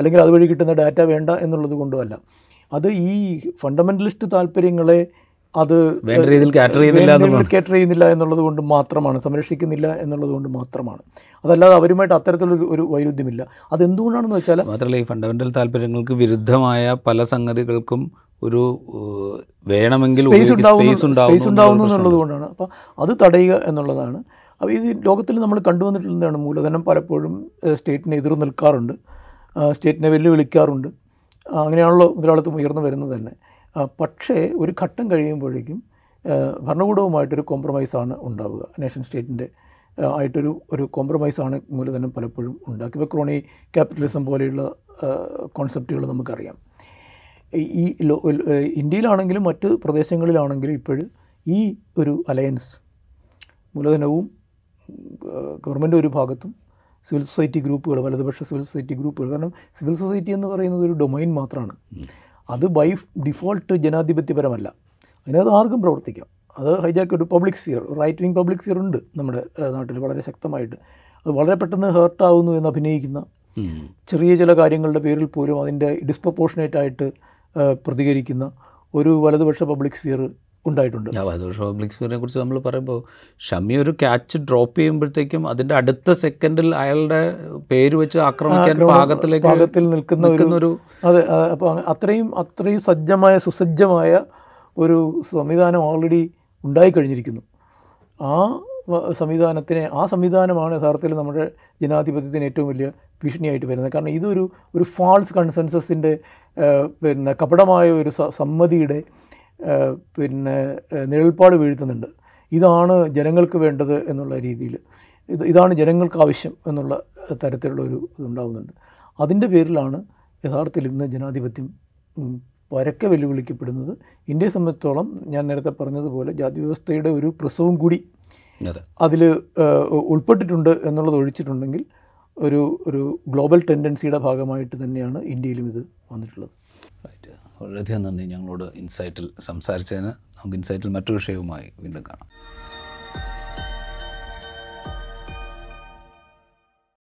Speaker 1: അല്ലെങ്കിൽ അതുവഴി കിട്ടുന്ന ഡാറ്റ വേണ്ട എന്നുള്ളത് കൊണ്ടുമല്ല അത് ഈ ഫണ്ടമെൻ്റലിസ്റ്റ് താല്പര്യങ്ങളെ അത് വേണ്ട കാറ്റർ ചെയ്യുന്നില്ല എന്നുള്ളത് കൊണ്ട് മാത്രമാണ് സംരക്ഷിക്കുന്നില്ല എന്നുള്ളത് കൊണ്ട് മാത്രമാണ് അതല്ലാതെ അവരുമായിട്ട് അത്തരത്തിലൊരു ഒരു വൈരുദ്ധ്യമില്ല അതെന്തുകൊണ്ടാണെന്ന് വെച്ചാൽ മാത്രമല്ല ഈ ഫണ്ടമെൻ്റൽ താല്പര്യങ്ങൾക്ക് വിരുദ്ധമായ പല സംഗതികൾക്കും ഒരു വേണമെങ്കിൽ സ്പേസ് ഉണ്ടാവുന്നു സ്പേസ് എന്നുള്ളത് കൊണ്ടാണ് അപ്പോൾ അത് തടയുക എന്നുള്ളതാണ് അപ്പോൾ ഇത് ലോകത്തിൽ നമ്മൾ കണ്ടുവന്നിട്ടുള്ളതാണ് മൂലധനം പലപ്പോഴും സ്റ്റേറ്റിനെ നിൽക്കാറുണ്ട് സ്റ്റേറ്റിനെ വെല്ലുവിളിക്കാറുണ്ട് അങ്ങനെയാണല്ലോ മുതലാളിത്തം ഉയർന്നു വരുന്നത് തന്നെ പക്ഷേ ഒരു ഘട്ടം കഴിയുമ്പോഴേക്കും ഭരണകൂടവുമായിട്ടൊരു കോംപ്രമൈസാണ് ഉണ്ടാവുക നേഷൻ സ്റ്റേറ്റിൻ്റെ ആയിട്ടൊരു ഒരു കോംപ്രമൈസാണ് മൂലധനം പലപ്പോഴും ഉണ്ടാക്കി ഇപ്പോൾ ക്രോണി ക്യാപിറ്റലിസം പോലെയുള്ള കോൺസെപ്റ്റുകൾ നമുക്കറിയാം ഈ ഇന്ത്യയിലാണെങ്കിലും മറ്റ് പ്രദേശങ്ങളിലാണെങ്കിലും ഇപ്പോഴും ഈ ഒരു അലയൻസ് മൂലധനവും ഗവൺമെൻറ് ഒരു ഭാഗത്തും സിവിൽ സൊസൈറ്റി ഗ്രൂപ്പുകൾ വലതുപക്ഷ സിവിൽ സൊസൈറ്റി ഗ്രൂപ്പുകൾ കാരണം സിവിൽ സൊസൈറ്റി എന്ന് പറയുന്നത് ഒരു ഡൊമൈൻ മാത്രമാണ് അത് ബൈ ഡിഫോൾട്ട് ജനാധിപത്യപരമല്ല അതിനകത്ത് ആർക്കും പ്രവർത്തിക്കാം അത് ഹൈജാക്ക് ഒരു public sphere right wing public sphere ഉണ്ട് നമ്മുടെ നാട്ടിൽ വളരെ ശക്തമായിട്ട് അത് വളരെ പെട്ടെന്ന് ഹേർട്ടാവുന്നു എന്ന് അഭിനയിക്കുന്ന ചെറിയ ചില കാര്യങ്ങളുടെ പേരിൽ പോലും അതിൻ്റെ ഡിസ്പ്രപ്പോർഷനേറ്റായിട്ട് പ്രതികരിക്കുന്ന ഒരു വലതുപക്ഷ പബ്ലിക് സ്ഫിയർ ഉണ്ടായിട്ടുണ്ട് പബ്ലിക് സ്ക്വയറിനെ കുറിച്ച് നമ്മൾ പറയുമ്പോൾ ഷമി ഒരു ക്യാച്ച് ഡ്രോപ്പ് ചെയ്യുമ്പോഴത്തേക്കും അതിൻ്റെ അടുത്ത സെക്കൻഡിൽ അയാളുടെ പേര് വെച്ച് ആക്രമിക്കാൻ പാകത്തിലേക്ക് പാകത്തിൽ നിൽക്കുന്ന ഒരു അതെ അപ്പോൾ അത്രയും അത്രയും സജ്ജമായ സുസജ്ജമായ ഒരു സംവിധാനം ഓൾറെഡി ഉണ്ടായിക്കഴിഞ്ഞിരിക്കുന്നു ആ സംവിധാനത്തിനെ ആ സംവിധാനമാണ് യഥാർത്ഥത്തിൽ നമ്മുടെ ജനാധിപത്യത്തിന് ഏറ്റവും വലിയ ഭീഷണിയായിട്ട് വരുന്നത് കാരണം ഇതൊരു ഒരു ഫാൾസ് കൺസെൻസസിൻ്റെ പിന്നെ കപടമായ ഒരു സമ്മതിയുടെ പിന്നെ നിഴൽപ്പാട് വീഴ്ത്തുന്നുണ്ട് ഇതാണ് ജനങ്ങൾക്ക് വേണ്ടത് എന്നുള്ള രീതിയിൽ ഇത് ഇതാണ് ജനങ്ങൾക്ക് ആവശ്യം എന്നുള്ള തരത്തിലുള്ള ഒരു ഇതുണ്ടാകുന്നുണ്ട് അതിൻ്റെ പേരിലാണ് യഥാർത്ഥത്തിൽ ഇന്ന് ജനാധിപത്യം പരക്കെ വെല്ലുവിളിക്കപ്പെടുന്നത് ഇന്ത്യയെ സംബന്ധിച്ചോളം ഞാൻ നേരത്തെ പറഞ്ഞതുപോലെ ജാതി വ്യവസ്ഥയുടെ ഒരു പ്രസവം കൂടി അതിൽ ഉൾപ്പെട്ടിട്ടുണ്ട് എന്നുള്ളത് ഒഴിച്ചിട്ടുണ്ടെങ്കിൽ ഒരു ഒരു ഗ്ലോബൽ ടെൻഡൻസിയുടെ ഭാഗമായിട്ട് തന്നെയാണ് ഇന്ത്യയിലും ഇത് വന്നിട്ടുള്ളത് വളരെയധികം നന്ദി ഞങ്ങളോട് ഇൻസൈറ്റിൽ സംസാരിച്ചതിന് നമുക്ക് ഇൻസൈറ്റിൽ മറ്റൊരു വിഷയവുമായി വീണ്ടും കാണാം